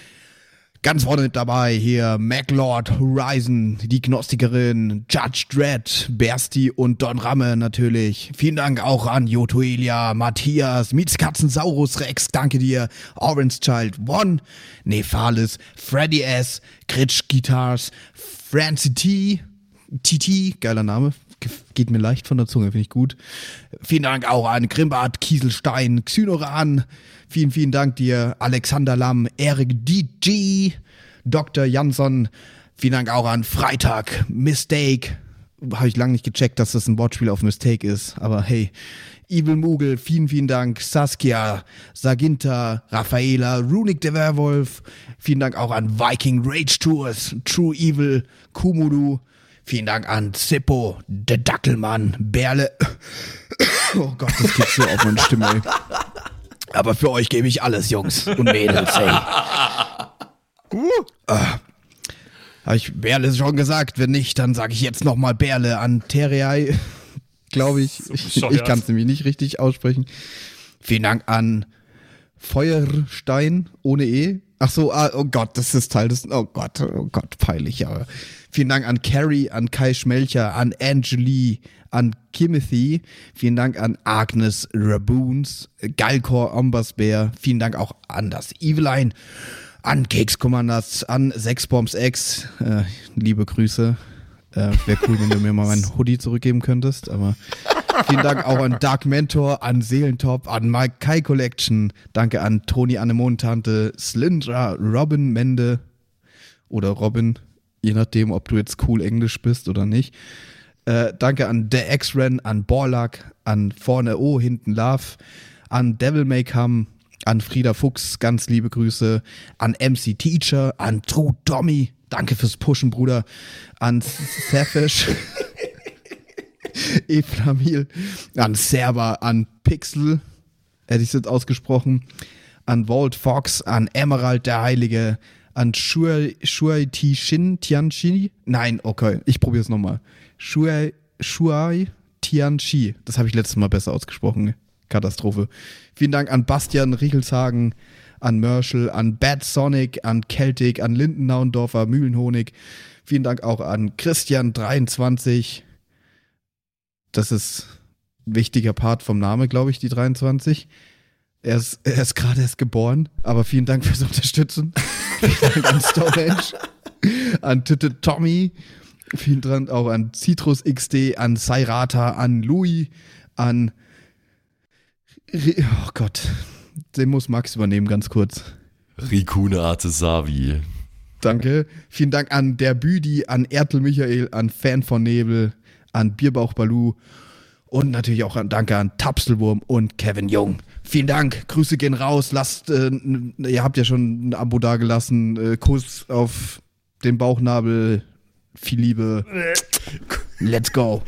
Ganz vorne mit dabei hier MacLord, Horizon, die Gnostikerin, Judge Dredd, Bersti und Don Ramme natürlich. Vielen Dank auch an Jotoelia, Matthias, Mietskatzen, Saurus Rex, danke dir, Orange Child One, Nephalis, Freddy S, Kritsch Guitars, Francie T, TT, geiler Name, ge- geht mir leicht von der Zunge, finde ich gut. Vielen Dank auch an Grimbart, Kieselstein, Xynoran, vielen, vielen Dank dir, Alexander Lamm, Erik DG, Dr. Jansson, vielen Dank auch an Freitag, Mistake, habe ich lange nicht gecheckt, dass das ein Wortspiel auf Mistake ist, aber hey, Evil Mugel, vielen, vielen Dank, Saskia, Saginta, Raffaela, Runic der Werwolf, vielen Dank auch an Viking Rage Tours, True Evil, Kumudu, vielen Dank an Zippo, der Dackelmann, Berle, (coughs) oh Gott, das geht so auf meine Stimme, ey. Aber für euch gebe ich alles, Jungs und Mädels, hey. Habe ich Berle schon gesagt? Wenn nicht, dann sage ich jetzt nochmal Berle an Terrei. (laughs) Glaube ich. ich bescheuert. ich kann es nämlich nicht richtig aussprechen. Vielen Dank an Feuerstein ohne E. Ach so, ah, oh Gott, das ist Teil des. Oh Gott, oh Gott, peinlich, aber. Vielen Dank an Carrie, an Kai Schmelcher, an Angelie, an Kimothy. Vielen Dank an Agnes Raboons, Galkor Ombasbär. Vielen Dank auch an das Eveline, an Keks Commanders, an Sexbombs X. Äh, liebe Grüße. Äh, Wäre cool, wenn du mir mal meinen Hoodie zurückgeben könntest, aber vielen Dank auch an Dark Mentor, an Seelentop, an Mike Kai Collection. Danke an Toni Anemontante, Slyndra, Robin Mende oder Robin, je nachdem, ob du jetzt cool Englisch bist oder nicht. Äh, danke an The X-Ren, an Borlak, an Vorne O, hinten Love, an Devil May Come, an Frieda Fuchs, ganz liebe Grüße, an MC Teacher, an True Tommy, danke fürs Pushen, Bruder, an Safish, Eflamil, (laughs) an Server, an Pixel, hätte ich es jetzt ausgesprochen, an Walt Fox, an Emerald der Heilige, an Shuai, Shuai Tishin Tianchi. Nein, okay, ich probiere es nochmal. Shuai, Shuai Tianchi. Das habe ich letztes Mal besser ausgesprochen. Katastrophe. Vielen Dank an Bastian Riechelshagen, an Merschel, an Bad Sonic, an Celtic, an Lindennaundorfer, Mühlenhonig. Vielen Dank auch an Christian23. Das ist ein wichtiger Part vom Name, glaube ich, die 23. Er ist, er ist gerade erst geboren, aber vielen Dank fürs Unterstützen. (laughs) vielen Dank an Stonehenge, an Titte Tommy, vielen Dank auch an Citrus XD, an Sairata, an Louis, an. Oh Gott, den muss Max übernehmen, ganz kurz. Rikune Artesavi. Danke. Vielen Dank an der Büdi, an Ertel Michael, an Fan von Nebel, an Bierbauch Balu und natürlich auch an, danke an Tapselwurm und Kevin Jung. Vielen Dank. Grüße gehen raus. Lasst, äh, ihr habt ja schon ein Abo dagelassen. Äh, Kuss auf den Bauchnabel. Viel Liebe. Let's go.